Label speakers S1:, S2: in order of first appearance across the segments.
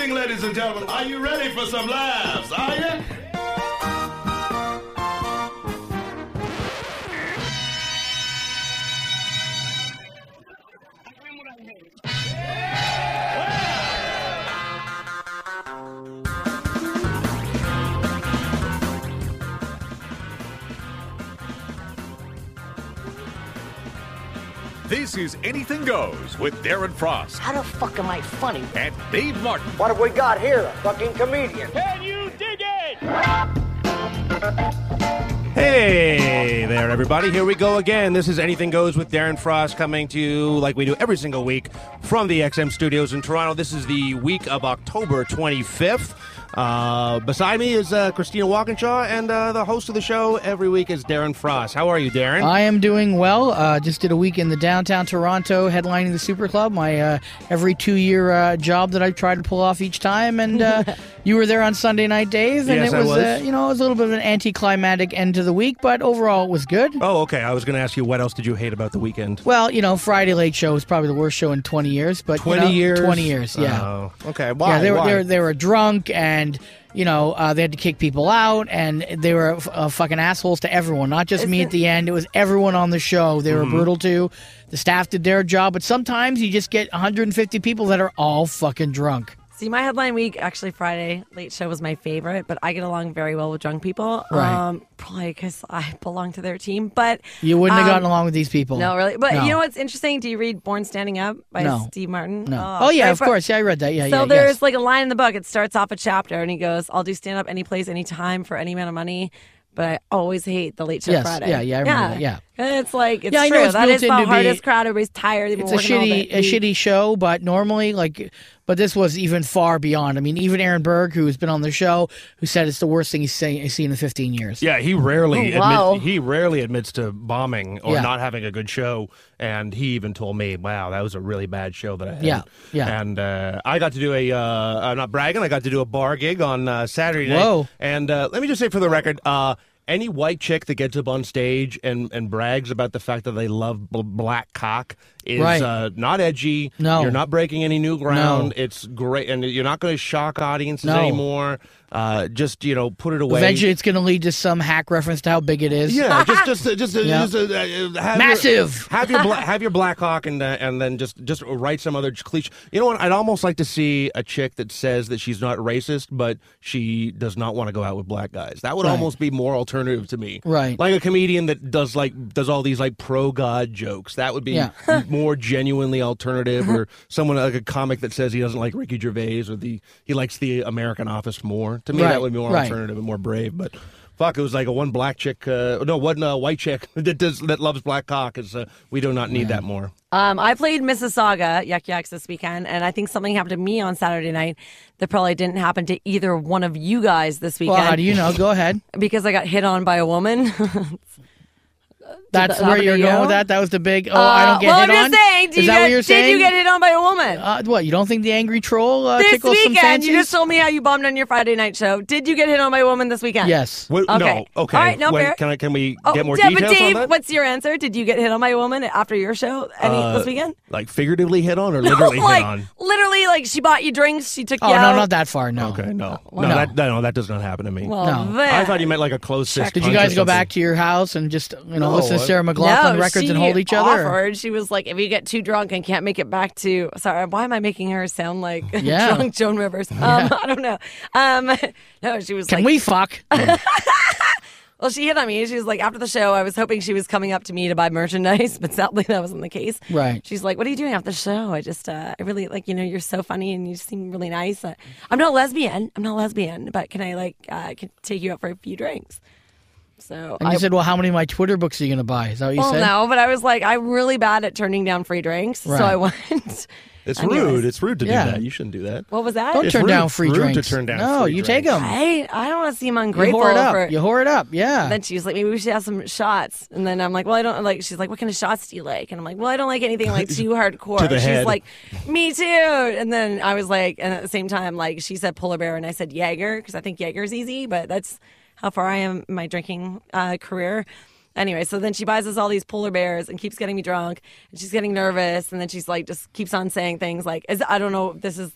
S1: evening, ladies and gentlemen. Are you ready for some laughs? Are you?
S2: This is Anything Goes with Darren Frost
S3: How the fuck am I funny?
S2: and Dave Martin.
S3: What have we got here? A fucking comedian. Can you dig it?
S4: Hey there, everybody. Here we go again. This is Anything Goes with Darren Frost coming to you like we do every single week from the XM studios in Toronto. This is the week of October 25th. Uh, beside me is uh, Christina Walkinshaw, and uh, the host of the show every week is Darren Frost. How are you, Darren?
S5: I am doing well. Uh, just did a week in the downtown Toronto, headlining the Super Club. My uh, every two-year uh, job that I try to pull off each time, and uh, you were there on Sunday night, Dave, and
S4: Yes,
S5: it
S4: I
S5: was,
S4: was.
S5: Uh, you know, it was a little bit of an anticlimactic end to the week, but overall it was good.
S4: oh, okay. I was going to ask you what else did you hate about the weekend?
S5: Well, you know, Friday Late Show was probably the worst show in 20 years, but you
S4: 20
S5: know,
S4: years?
S5: 20 years, yeah.
S4: Oh, okay. Why?
S5: yeah, they were,
S4: Why?
S5: they were they were drunk and you know uh, they had to kick people out and they were uh, fucking assholes to everyone, not just me at the end. It was everyone on the show. They were
S4: Mm-hmm.
S5: brutal too. The staff did their job, but sometimes you just get 150 people that are all fucking drunk.
S6: See, my headline week, actually, Friday late show was my favorite, but I get along very well with drunk people.
S5: Right.
S6: Um, probably because I belong to their team. But
S5: You wouldn't have
S6: um,
S5: gotten along with these people.
S6: No, really. But
S5: No.
S6: you know what's interesting? Do you read Born Standing Up by
S5: No.
S6: Steve Martin?
S5: No. Oh, yeah,
S6: right,
S5: of
S6: but-
S5: course. Yeah, I read that. Yeah,
S6: so
S5: yeah.
S6: there's
S5: yes.
S6: like a line in the book. It starts off a chapter, and he goes, "I'll do stand up any place, any time, for any amount of money." But I always hate the late show
S5: Yes,
S6: Friday.
S5: yeah, yeah, I remember that, yeah.
S6: It's like it's
S5: Yeah, I know
S6: true.
S5: it's
S6: that
S5: built
S6: is the
S5: in to be-
S6: hardest crowd. Everybody's tired.
S5: It's a shitty a shitty show, but normally like but this was even far beyond. I mean, even Aaron Berg, who's been on the show, who said it's the worst thing he's, seen he's seen in 15 years.
S4: Yeah, he rarely
S6: Oh, wow.
S4: admit, he rarely admits to bombing or
S5: Yeah.
S4: not having a good show. And he even told me, "Wow, that was a really bad show that I had."
S5: Yeah, yeah.
S4: And uh, I got to do a, uh, I'm not bragging, I got to do a bar gig on uh, Saturday night.
S5: Whoa.
S4: And uh, let me just say for the record, uh, any white chick that gets up on stage and, and brags about the fact that they love bl- black cock is
S5: Right.
S4: uh, not edgy.
S5: No.
S4: you're not breaking any new ground.
S5: No.
S4: It's great, and you're not going to shock audiences
S5: No.
S4: anymore. Uh, just you know, put it away.
S5: Eventually, it's going to lead to some hack reference to how big it is.
S4: Yeah, just just uh, just,
S5: Yeah.
S4: just uh, uh, have
S5: Massive.
S4: Your, have your bla- have your Black Hawk and uh, and then just just write some other cliche. You know what? I'd almost like to see a chick that says that she's not racist, but she does not want to go out with black guys. That would
S5: Right.
S4: almost be more alternative to me.
S5: Right.
S4: Like a comedian that does like does all these like pro God jokes. That would be
S5: Yeah.
S4: more genuinely alternative. Or someone like a comic that says he doesn't like Ricky Gervais or the he likes the American Office more. To me,
S5: Right,
S4: that would be more
S5: right.
S4: alternative and more brave. But fuck, it was like a one black chick, uh, no, one uh, white chick that does that loves black cock. Is uh, we do not need that more.
S6: Um, I played Mississauga Yuk Yuk's this weekend, and I think something happened to me on Saturday night that probably didn't happen to either one of you guys this weekend.
S5: Well, how do you know? Go ahead.
S6: Because I got hit on by a woman.
S5: That's
S6: that
S5: where you're
S6: to
S5: going
S6: you?
S5: with that. That was the big. Oh, I
S6: Uh,
S5: don't get
S6: well,
S5: hit
S6: I'm
S5: on.
S6: just saying.
S5: Is
S6: you
S5: that
S6: get,
S5: what you're saying?
S6: Did you get hit on by a woman?
S5: Uh, what? You don't think the angry troll uh,
S6: this
S5: tickles some
S6: weekend, you
S5: fancies?
S6: just told me how you bombed on your Friday night show. Did you get hit on by a woman this weekend?
S5: Yes.
S4: What,
S6: Okay.
S4: No, okay.
S6: All right, no,
S4: When-
S6: fair.
S4: Can I? Can we
S6: Oh,
S4: get more
S6: yeah,
S4: details
S6: but Dave,
S4: on that?
S6: what's your answer? Did you get hit on by a woman after your show any
S4: Uh,
S6: this weekend?
S4: Like figuratively hit on or literally
S6: like
S4: hit on?
S6: literally, like she bought you drinks, she took
S5: Oh
S6: you
S5: no,
S6: out.
S5: not that far. No.
S4: Okay, no,
S6: Well,
S4: no,
S5: no.
S4: that no, that does not happen to me.
S6: Well,
S5: No.
S4: I thought you meant like a close fist.
S5: Did you guys go back to your house and just you know
S4: No,
S5: listen to
S4: I-
S5: Sarah McLachlan
S6: no,
S5: records and hold each other?
S6: Offered. She was like, if you get too drunk and can't make it back to, sorry, why am I making her sound like
S5: Yeah.
S6: drunk Joan Rivers? Um, I don't know. Um, no, she was
S5: Can
S6: like,
S5: we fuck?
S6: well, she hit on me. She was like, after the show, I was hoping she was coming up to me to buy merchandise, but sadly that wasn't the case.
S5: Right.
S6: She's like, what are you doing after the show? I just, uh, I really like, you know, you're so funny and you seem really nice. Uh, I'm not lesbian. I'm not lesbian, but can I like, uh, can take you out for a few drinks? So
S5: And
S6: I
S5: you said, "Well, how many of my Twitter books are you going to buy?" Is that what you
S6: Well,
S5: said?
S6: no, but I was like, I'm really bad at turning down free drinks, so I went.
S4: It's
S6: Anyways.
S4: rude. It's rude to
S5: Yeah.
S4: do that. You shouldn't do that.
S6: What was that?
S5: Don't
S4: It's
S5: turn
S4: rude-
S5: down free
S4: rude to
S5: drinks.
S4: turn down
S5: no,
S4: free
S5: you take them.
S6: I I don't want to seem
S5: You
S6: ungrateful
S5: whore it up.
S6: for.
S5: You whore it up. Yeah.
S6: then she was like, maybe we should have some shots. And then I'm like, well, I don't like. She's like, what kind of shots do you like? And I'm like, well, I don't like anything like too hardcore.
S4: To the
S6: She's
S4: head.
S6: like, me too. And then I was like, and at the same time, like she said polar bear, and I said Jaeger because I think Jaeger's easy, but that's how far I am in my drinking uh, career. Anyway, so then she buys us all these polar bears and keeps getting me drunk, and she's getting nervous, and then she's like, just keeps on saying things like, "Is I don't know, this is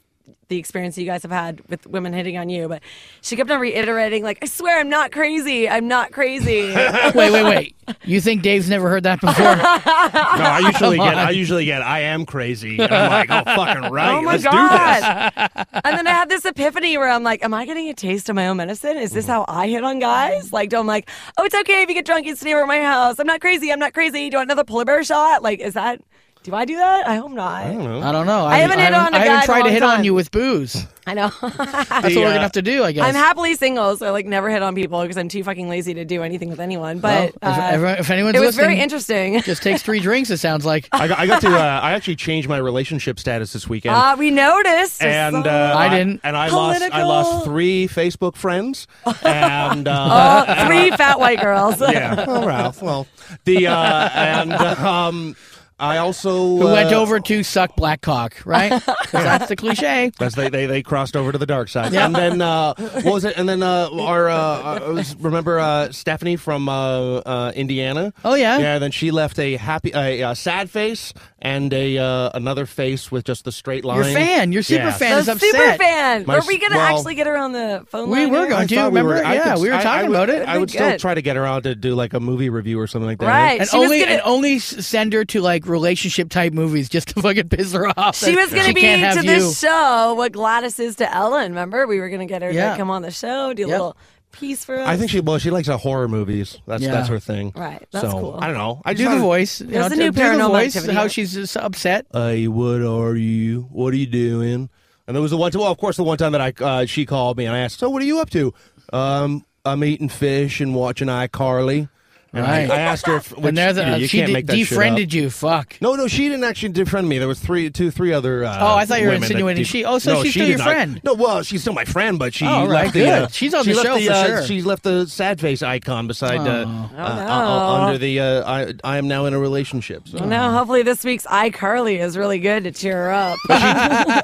S6: the experience you guys have had with women hitting on you, but she kept on reiterating, like, I swear I'm not crazy. I'm not crazy.
S5: wait, wait, wait. You think Dave's never heard that before?
S4: No, I usually
S5: Come
S4: get
S5: on.
S4: I usually get I am crazy. And I'm like, oh fucking right.
S6: oh my
S4: let's do this.
S6: God. and then I had this epiphany where I'm like, am I getting a taste of my own medicine? Is this mm-hmm. how I hit on guys? Like, I'm like, oh, it's okay if you get drunk and stay over at my house. I'm not crazy. I'm not crazy. Do you want another polar bear shot? Like, is that, do I do that? I hope not.
S4: I don't know.
S5: I don't know.
S6: I haven't hit on a
S5: I
S6: guy
S5: haven't
S6: in a
S5: tried to
S6: long
S5: hit on you with booze.
S6: I know.
S5: That's what we're
S4: uh,
S5: gonna have to do, I guess.
S6: I'm happily single, so I like never hit on people because I'm too fucking lazy to do anything with anyone. But
S5: Well, if,
S6: uh,
S5: everyone- if anyone's
S6: it was
S5: listening,
S6: very interesting.
S5: just takes three drinks. It sounds like.
S4: I got, I got to uh, I actually changed my relationship status this weekend.
S6: Ah, we noticed.
S4: And uh,
S5: I didn't.
S4: and I lost I
S6: Political.
S4: lost three Facebook friends and uh,
S6: Oh, three fat white girls.
S4: yeah well Ralph well the uh, and um I also
S5: Who went
S4: uh,
S5: over to suck black cock, right? 'Cause that's the cliche.
S4: That's they, they they crossed over to the dark side. Yeah. And then uh, what was it? And then uh, our uh, I was, remember uh, Stephanie from uh, uh, Indiana.
S5: Oh, yeah?
S4: yeah. Then she left a happy, a, a sad face and a uh, another face with just the straight line.
S5: Your fan, your super
S4: Yeah.
S5: fan is
S6: The
S5: upset.
S6: super fan.
S4: My
S6: were we gonna
S4: well-
S6: actually get her on the phone
S5: We
S6: line?
S5: were going to,
S4: thought we
S5: remember?
S4: were-
S5: Yeah,
S4: could-
S5: we were talking
S4: I would-
S5: about it.
S4: I would still
S6: Good.
S4: try to get her on to do like a movie review or something like that.
S6: Right.
S5: and
S6: She
S5: only
S6: gonna-
S5: and only send her to like relationship type movies just to fucking piss her off.
S6: She was going to be
S5: can't
S6: to
S5: you.
S6: this show what Gladys is to Ellen. Remember, we were going to get her
S5: Yeah.
S6: to come on the show, do a
S5: Yep.
S6: little piece for us.
S4: I think she well she likes uh, horror movies. That's
S5: Yeah.
S4: that's her thing.
S6: Right, that's
S4: so,
S6: cool.
S4: I don't know. I just
S5: Do the
S4: wanted-
S5: voice. You know,
S6: the new
S5: do the
S6: Paranormal
S5: voice.
S6: Activity.
S5: How she's just upset.
S4: Hey, what are you? What are you doing? And there was the one time, well, of course, the one time that I uh, she called me and I asked, so what are you up to? Um, I'm eating fish and watching iCarly. And I-
S5: Right.
S4: I, asked her, if, which,
S5: and there's
S4: you, know,
S5: uh,
S4: you
S5: she
S4: can't
S5: de-
S4: make that shit up.
S5: defriended you. Fuck.
S4: No, no, she didn't actually defriend me. There was three, two, three other. Uh,
S5: Oh, I thought you were insinuating
S4: def-
S5: she- oh, so
S4: no,
S5: she's
S4: she
S5: still your
S4: not.
S5: friend.
S4: No, well, she's still my friend, but she
S5: Oh, right,
S4: left the. Uh,
S5: She's on
S4: she
S5: the show
S4: the,
S5: for
S4: uh,
S5: sure.
S4: She left the sad face icon beside uh,
S5: Oh.
S4: uh, uh,
S6: no.
S4: under the. Uh, I, I am now in a relationship. So.
S6: no, hopefully this week's iCarly is really good to cheer her up.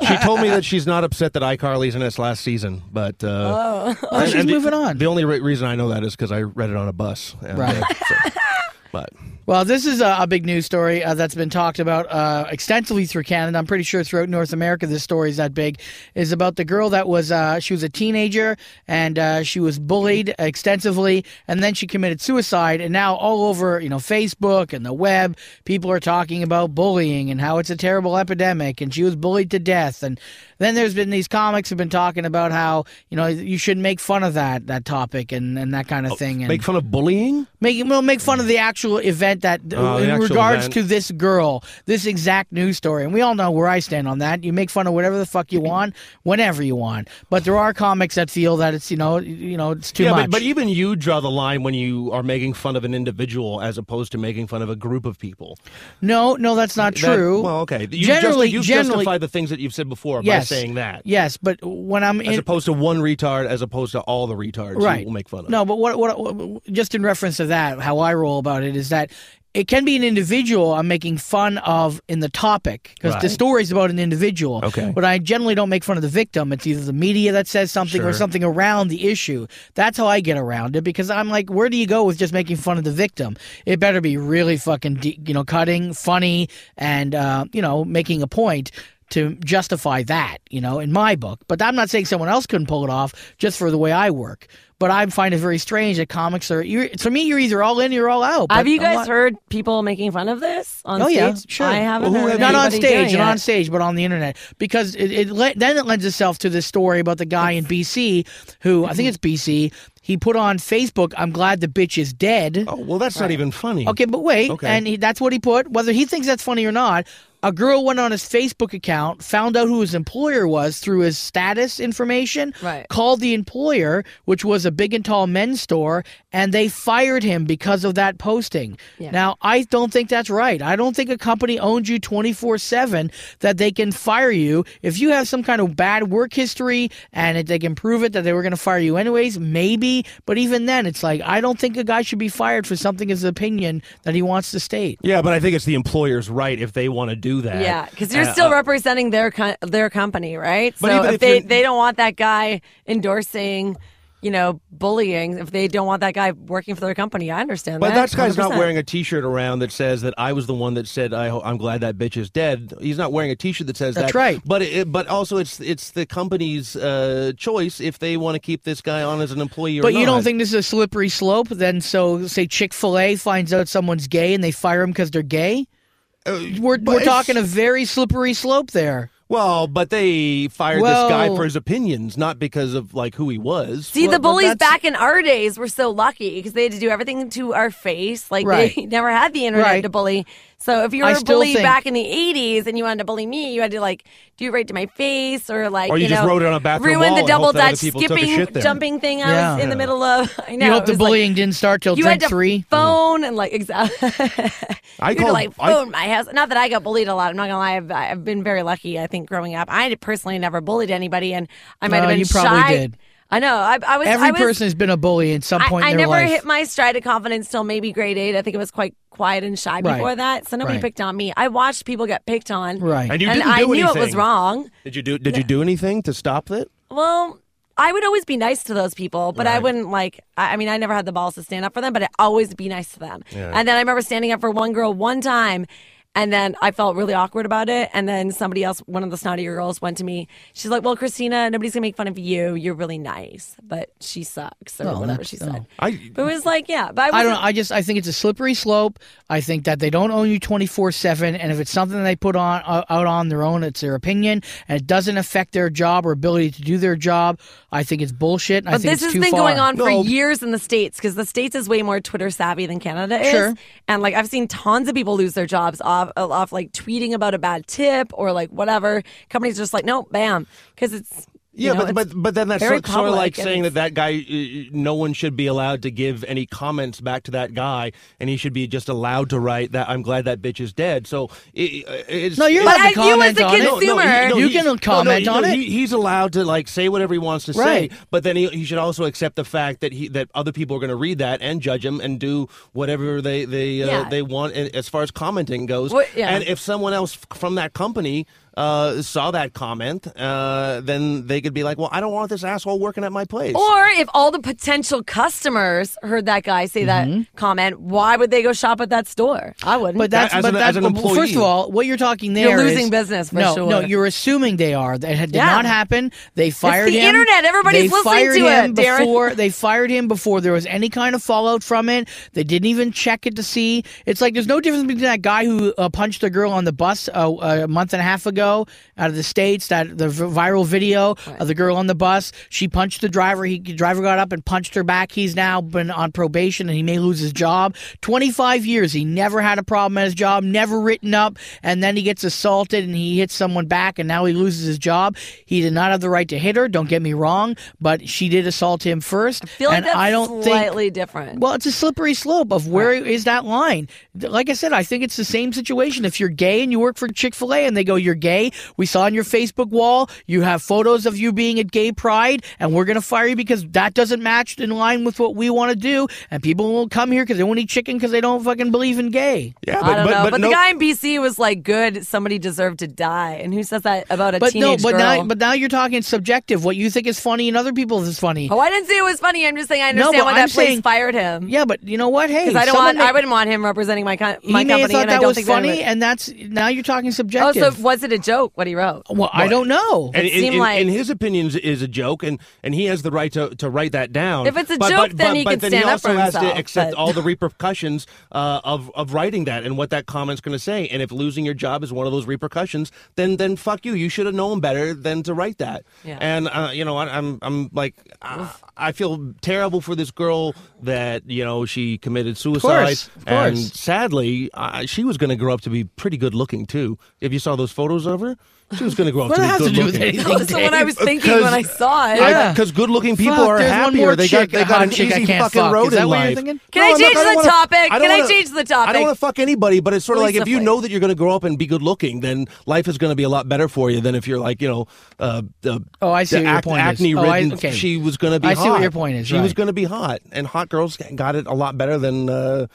S4: she told me that she's not upset that iCarly's in its last season, but uh,
S5: Oh, she's moving on.
S4: The only reason I know that is because I read it on a bus.
S5: Right.
S4: So- but
S5: Well, this is a, a big news story uh, that's been talked about uh, extensively through Canada. I'm pretty sure throughout North America, this story is that big. Is about the girl that was uh, she was a teenager and uh, she was bullied extensively, and then she committed suicide. And now all over you know Facebook and the web, people are talking about bullying and how it's a terrible epidemic, and she was bullied to death. And then there's been these comics have been talking about how you know you shouldn't make fun of that that topic and, and that kind of oh, thing. And
S4: make fun of bullying.
S5: Make well, make fun of the actual event that,
S4: Oh, the
S5: in regards
S4: event.
S5: to this girl, this exact news story, and we all know where I stand on that. You make fun of whatever the fuck you mm-hmm. want, whenever you want. But there are comics that feel that it's you know, you know, it's too
S4: yeah,
S5: much.
S4: but, but even you draw the line when you are making fun of an individual as opposed to making fun of a group of people.
S5: no, no, that's not
S4: That-
S5: true.
S4: well, okay. You
S5: generally,
S4: just, you've
S5: generally,
S4: justified the things that you've said before
S5: yes,
S4: saying that.
S5: Yes, but when I'm
S4: As opposed to one retard, as opposed to all the retards
S5: right.
S4: will make fun of.
S5: No, but what, what, what, just in reference to that, how I roll about it is that it can be an individual I'm making fun of in the topic because the
S4: Right.
S5: story is about an individual.
S4: Okay.
S5: But I generally don't make fun of the victim. It's either the media that says something or something around the issue. That's how I get around it because I'm like, where do you go with just making fun of the victim? It better be really fucking, de- you know, cutting, funny, and, uh, you know, making a point to justify that, you know, in my book. But I'm not saying someone else couldn't pull it off just for the way I work. But I find it very strange that comics are. You're, to me, you're either all in, or you're all out.
S6: Have you guys
S5: not-
S6: heard people making fun of this on
S5: Oh
S6: stage?
S5: yeah, sure.
S6: I haven't
S4: Well,
S6: heard
S5: not on stage, not on stage, but on the internet, because it, it le- then it lends itself to this story about the guy in BC who I think it's BC. He put on Facebook, "I'm glad the bitch is dead."
S4: Oh, well, that's not even funny.
S5: Okay, but wait,
S4: Okay.
S5: and he, that's what he put. Whether he thinks that's funny or not, a girl went on his Facebook account, found out who his employer was through his status information,
S6: Right.
S5: called the employer, which was a big and tall men's store, and they fired him because of that posting.
S6: Yeah.
S5: Now, I don't think that's right. I don't think a company owns you 24 7 that they can fire you. If you have some kind of bad work history and it, they can prove it that they were going to fire you anyways, maybe. But even then, it's like, I don't think a guy should be fired for something his opinion that he wants to state.
S4: Yeah, but I think it's the employer's right if they want to do that.
S6: Yeah, because you're
S4: Uh,
S6: still
S4: uh,
S6: representing their co- their company, right?
S4: But
S6: so if,
S4: if
S6: they, they don't want that guy endorsing you know, bullying if they don't want that guy working for their company. I understand
S4: But
S6: that.
S4: that guy's not
S6: 100%.
S4: wearing a T-shirt around that says that I was the one that said I, I'm glad that bitch is dead. He's not wearing a T-shirt that says
S5: That's
S4: that.
S5: right.
S4: But it, but also it's it's the company's uh, choice if they want to keep this guy on as an employee or
S5: But you
S4: not.
S5: don't think this is a slippery slope? Then, so say Chick Fil A finds out someone's gay and they fire him because they're gay.
S4: Uh,
S5: we're
S4: we're
S5: talking a very slippery slope there.
S4: Well, but they fired
S5: Well-
S4: this guy for his opinions, not because of like who he was.
S6: See,
S5: Well,
S6: the bullies
S5: that's-
S6: back in our days were so lucky because they had to do everything to our face. Like
S5: Right.
S6: they never had the internet
S5: Right.
S6: to bully. So if you were
S5: I
S6: a bully
S5: think-
S6: back in the '80s and you wanted to bully me, you had to like do it right to my face or like
S4: Or you just
S6: know,
S4: wrote it on a bathroom
S6: ruin
S4: wall
S6: the double
S4: hope that other
S6: dutch
S4: people took a shit
S6: skipping jumping thing I was
S5: Yeah.
S6: in the middle of. I know.
S5: You hope the
S6: was like-
S5: bullying didn't start till
S6: you
S5: drink
S6: had to
S5: three. Mm.
S6: phone and like exactly.
S4: I
S6: you had to
S4: called-
S6: like
S4: I-
S6: phone my house. Not that I got bullied a lot. I'm not gonna lie. I've, I've been very lucky. I think growing up, I personally never bullied anybody, and I might
S5: No,
S6: have been
S5: you probably
S6: shy.
S5: did.
S6: I know. I, I was.
S5: Every
S6: I was,
S5: person has been a bully at some point
S6: I, I
S5: in their
S6: never
S5: life.
S6: hit my stride of confidence till maybe grade eight. I think it was quite quiet and shy
S5: Right.
S6: before that. So nobody
S5: Right.
S6: picked on me. I watched people get picked on.
S5: Right.
S4: And you didn't
S6: I
S4: do
S6: knew it was wrong.
S4: Did you do? Did you do anything to stop it?
S6: Well, I would always be nice to those people, but I wouldn't like. I I mean, I never had the balls to stand up for them, but I'd always be nice to them. And then I remember standing up for one girl one time. And then I felt really awkward about it. And then somebody else, one of the snottier girls, went to me. She's like, "Well, Christina, nobody's gonna make fun of you. You're really nice, but she sucks, or
S5: Well,
S6: whatever
S5: that's-
S6: she
S5: no.
S6: said."
S4: I
S6: But it was like, yeah, but I,
S5: I don't know. I just I think it's a slippery slope. I think that they don't own you twenty four seven, and if it's something they put on uh, out on their own, it's their opinion, and it doesn't affect their job or ability to do their job. I think it's bullshit. and I
S6: But
S5: think
S6: this
S5: it's
S6: has
S5: too
S6: been
S5: far.
S6: going on for years in the states because the states is way more Twitter savvy than Canada is.
S5: Sure.
S6: And like I've seen tons of people lose their jobs off off like tweeting about a bad tip or like whatever. Companies are just like, no, bam, because it's you
S4: Yeah,
S6: know,
S4: but, but but then that's sort, sort of like saying that that guy, uh, no one should be allowed to give any comments back to that guy, and he should be just allowed to write that I'm glad that bitch is dead. So it, it's
S5: No, you're allowed to
S6: But I- you as
S5: comment
S6: a
S5: on it.
S6: consumer-
S5: You
S4: he's-
S5: can comment
S4: no,
S5: on
S4: no,
S5: it.
S4: he- he's allowed to like say whatever he wants to
S5: Right.
S4: say, but then he, he should also accept the fact that he that other people are going to read that and judge him and do whatever they they uh,
S6: Yeah.
S4: they want as far as commenting goes.
S6: What- yeah.
S4: And if someone else from that company uh, saw that comment, uh, then they could be like, "Well, I don't want this asshole working at my place."
S6: Or if all the potential customers heard that guy say that comment, why would they go shop at that store? I wouldn't.
S5: Mm-hmm. But that's
S4: As
S5: but
S4: an-
S5: that's
S4: as an
S5: well, First of all, what you're talking there
S6: You're
S5: is-
S6: losing business for
S5: no,
S6: sure.
S5: No, you're assuming they are. That did
S6: Yeah.
S5: not happen. They fired him.
S6: the
S5: him.
S6: internet. Everybody's
S5: they
S6: listening
S5: fired
S6: to it,
S5: him
S6: Darren.
S5: before they fired him before there was any kind of fallout from it. They didn't even check it to see. It's like there's no difference between that guy who uh, punched a girl on the bus uh, a month and a half ago out of the states. That the viral video of the girl on the bus. She punched the driver. He the driver got up and punched her back. He's now been on probation and he may lose his job. 25 years. He never had a problem at his job. Never written up. And then he gets assaulted and he hits someone back and now he loses his job. He did not have the right to hit her. Don't get me wrong, but she did assault him first.
S6: I feel like that's
S5: I don't think
S6: different.
S5: well, it's a slippery slope of where is that line. Like I said, I think it's the same situation. If you're gay and you work for Chick Fil A and they go, "You're gay," we saw on your Facebook wall you have photos of you being at Gay Pride, and we're gonna fire you because that doesn't match in line with what we want to do. And people will come here because they won't eat chicken because they don't fucking believe in gay.
S4: yeah,
S6: I don't know, but,
S4: no-
S6: the guy in BC was like, "Good, somebody deserved to die," and who says that about a
S5: But no,
S6: teenage
S5: but
S6: girl?
S5: now, but now you're talking subjective. What you think is funny and other people is funny.
S6: oh, I didn't say it was funny. I'm just saying I understand
S5: but
S6: why
S5: I'm
S6: that place
S5: saying-
S6: fired him.
S5: Yeah, but you know what? Hey,
S6: I don't want.
S5: may-
S6: I wouldn't want him representing my co-
S5: He
S6: my
S5: may have
S6: company,
S5: thought
S6: and
S5: that was
S6: think that
S5: funny, and that's now you're talking
S6: Oh,
S5: subjective.
S6: so was it a joke? What he wrote?
S5: well, I don't know.
S4: And
S6: It
S4: in,
S6: seemed
S4: in-
S6: like-
S4: in his opinions is a joke, and, and he has the right to, to write that down.
S6: If it's a
S4: but,
S6: joke,
S4: but,
S6: then
S4: but,
S6: he
S4: but
S6: can
S4: then
S6: stand
S4: he
S6: up
S4: also has to accept
S6: but-
S4: all the repercussions uh, of of writing that and what that comment's going to say. And if losing your job is one of those repercussions, then then fuck you. You should have known better than to write that.
S6: Yeah.
S4: And uh, you know, I, I'm I'm like I, I feel terrible for this girl that you know she committed suicide, Of
S5: course, of
S4: and sadly, uh, she was going to grow up to be pretty good looking too. If you saw those photos of her, she was going to grow up
S5: What
S4: to
S5: does
S4: be good
S5: to do with
S4: looking.
S5: anything?
S6: That's what I was thinking when I saw it.
S5: Yeah.
S4: Because good-looking people
S5: Fuck,
S4: are
S5: there's one
S4: happier.
S5: more
S4: they
S5: chick,
S4: got they
S5: a
S4: got
S5: hot
S4: an
S5: chick I
S4: easy
S5: can't
S4: fucking
S5: fuck.
S4: road
S5: Is that
S4: in
S5: what you're
S4: life.
S5: thinking?
S6: Can I
S4: I'm
S6: change the
S4: wanna-
S6: topic?
S4: I don't
S6: Can I
S4: wanna-
S6: change the topic?
S4: I
S6: topic?
S4: don't want to fuck anybody, but it's sort of like if you know that you're going to grow up and be good-looking, then life is going to be a lot better for you than if you're like you know. Uh, uh,
S5: Oh, I see
S4: the
S5: what your
S4: ac-
S5: point is.
S4: acne
S5: Oh, I-
S4: ridden.
S5: okay.
S4: She was going to be.
S5: I see what your point is,
S4: She was
S5: right.
S4: going to be hot, and hot girls got it a lot better than. Uh,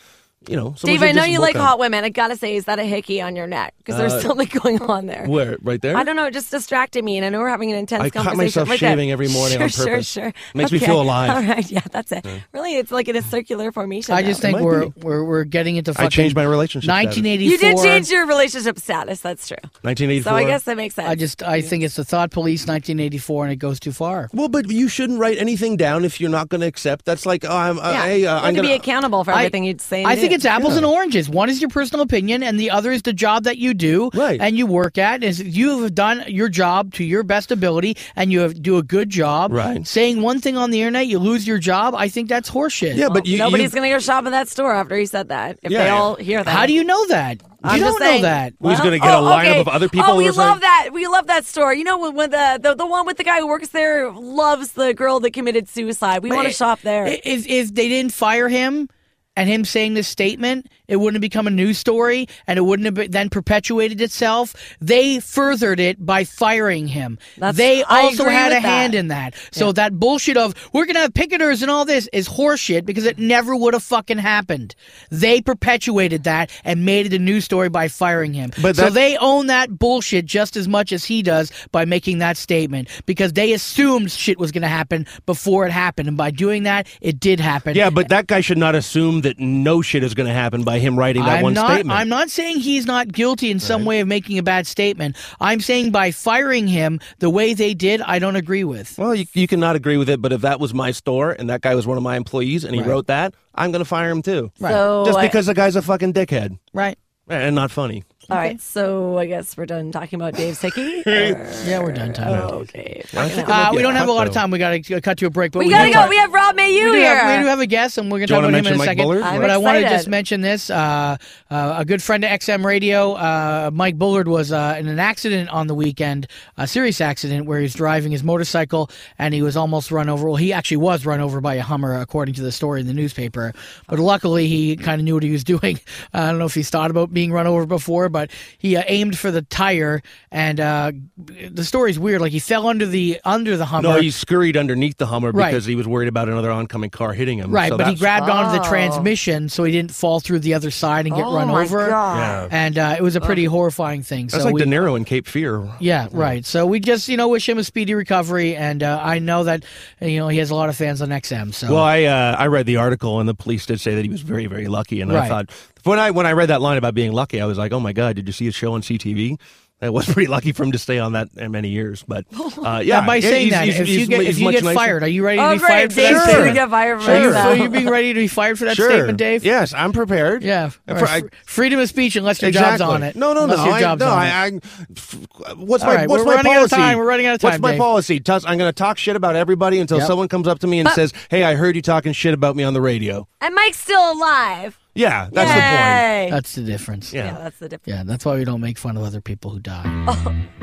S4: you know, someone's
S6: Dave, I know you like
S4: on-
S6: hot women. I gotta say, is that a hickey on your neck? Because there's something going on there.
S4: Where? Right there?
S6: I don't know. It just distracted me, and I know we're having an intense
S4: I cut myself
S6: right there.
S4: shaving every morning
S6: sure,
S4: on
S6: Sure,
S4: purpose.
S6: sure,
S4: Makes me feel alive.
S6: All right, yeah, that's it. Really, it's like in a circular formation.
S5: I
S6: now.
S5: just think we're,
S4: be.
S5: we're we're getting into
S4: I changed my relationship status.
S5: 1984.
S6: you did change your relationship status. That's true.
S4: 1984.
S6: So I guess that makes sense.
S5: I just I think it's the Thought Police 1984 and it goes too far.
S4: Well, but you shouldn't write anything down if you're not going to accept. That's like, oh, I'm, uh,
S6: yeah.
S4: hey, uh,
S6: you
S4: I'm
S6: have to be accountable for everything you'd say.
S5: I think it's apples and oranges. One is your personal opinion, and the other is the job that you do
S4: Right.
S5: and you work at. Is you have done your job to your best ability, and you have, do a good job.
S4: Right.
S5: Saying one thing on the internet, you lose your job. I think that's horseshit.
S4: Yeah, but you,
S6: Nobody's
S4: you,
S6: going to go shop at that store after he said that. If
S4: Yeah,
S6: they
S4: yeah.
S6: all hear that.
S5: How do you know that?
S6: I'm
S5: you
S6: just
S5: don't
S6: saying.
S5: know that.
S4: Who's gonna get a
S6: oh,
S4: lineup
S6: okay.
S4: of other people
S6: Oh, we
S4: who
S6: love
S4: saying-
S6: that. We love that store. You know, when, when the, the the one with the guy who works there loves the girl that committed suicide. We want to shop there.
S5: If if they didn't fire him and him saying this statement, it wouldn't have become a news story and it wouldn't have been, then perpetuated itself. They furthered it by firing him.
S6: That's-
S5: they also had a
S6: that.
S5: hand in that. So that bullshit of we're gonna have picketers and all this is horseshit because it never would have fucking happened. They perpetuated that and made it a news story by firing him.
S4: But
S5: so they own that bullshit just as much as he does by making that statement because they assumed shit was gonna happen before it happened, and by doing that, it did happen.
S4: yeah, but that guy should not assume that no shit is going to happen by him writing that
S5: I'm
S4: one
S5: not,
S4: statement.
S5: I'm not saying he's not guilty in some way of making a bad statement. I'm saying by firing him the way they did, I don't agree with.
S4: well, you, you cannot agree with it, but if that was my store and that guy was one of my employees and he
S5: Right.
S4: wrote that, I'm going to fire him too.
S6: So
S4: Just
S6: I-
S4: because the guy's a fucking dickhead
S5: Right?
S4: and not funny.
S6: All right. So I guess we're done talking about Dave's hickey.
S5: Yeah, we're done. Time.
S6: okay.
S4: I think it
S5: Uh,
S4: be
S5: we
S4: a
S5: don't have a
S4: cut,
S5: lot of
S4: though.
S5: time. We got to cut to a break. But
S6: We
S5: we
S6: gotta
S5: do
S6: go.
S5: talk-
S6: We have Rob Mayhew
S5: we do,
S6: here.
S5: have, we do have a guest, and we're going to
S4: Do you
S5: talk
S4: wanna
S5: about him in a
S4: mention Mike
S5: second.
S4: Bullard?
S6: I'm
S5: but I want to
S6: excited.
S5: just mention this: uh, uh, a good friend of XM Radio, uh, Mike Bullard, was uh, in an accident on the weekend, a serious accident where he was driving his motorcycle and he was almost run over. Well, he actually was run over by a Hummer, according to the story in the newspaper. But luckily, he kind of knew what he was doing. I don't know if he's thought about being run over before, but he uh, aimed for the tire, and uh, the story's weird. Like he fell under the under the Hummer.
S4: No, he scurried underneath the Hummer
S5: Right.
S4: because he was worried about another oncoming car hitting him.
S5: Right,
S4: So
S5: but he
S4: that's-
S5: grabbed onto the
S6: Oh.
S5: transmission so he didn't fall through the other side and get
S6: Oh
S5: run
S6: my
S5: over.
S6: God.
S4: Yeah.
S5: And uh, it was a pretty horrifying thing.
S4: That's
S5: so
S4: like
S5: we,
S4: De Niro in Cape Fear.
S5: yeah, right. So we just you know wish him a speedy recovery, and uh, I know that you know he has a lot of fans on XM. So
S4: Well, I uh, I read the article and the police did say that he was very very lucky, and I thought when I when I read that line about being lucky, I was like, oh my god, did you see his show on CTV? It was pretty lucky for him to stay on that many years, but uh, yeah.
S5: Now, by saying
S4: he's-
S5: that,
S4: he's-
S5: if you get if you get
S4: nicer.
S5: fired, are you ready to
S6: Oh,
S5: be fired for
S6: Dave's
S5: that
S6: gonna
S5: statement?
S6: get fired for
S5: Are you,
S6: that.
S5: are you being ready to be fired for that
S4: Sure.
S5: statement, Dave?
S4: Yes, I'm prepared.
S5: Yeah.
S4: And for-
S5: right,
S4: I-
S5: freedom of speech unless your
S4: exactly.
S5: job's on it.
S4: No, no,
S5: Unless
S4: no.
S5: Your
S4: I,
S5: job's
S4: no,
S5: on
S4: I,
S5: it.
S4: I, f- what's
S5: All
S4: my
S5: right,
S4: what's
S5: we're
S4: my
S5: running out of
S4: policy?
S5: time. We're running out of time.
S4: What's my
S5: Dave.
S4: policy? Tuss- I'm going to talk shit about everybody until
S5: Yep.
S4: someone comes up to me and says, "Hey, I heard you talking shit about me on the radio."
S6: And Mike's still alive.
S4: Yeah, that's the point.
S5: That's the difference.
S4: Yeah.
S6: Yeah, that's the difference.
S5: Yeah, that's why we don't make fun of other people who die.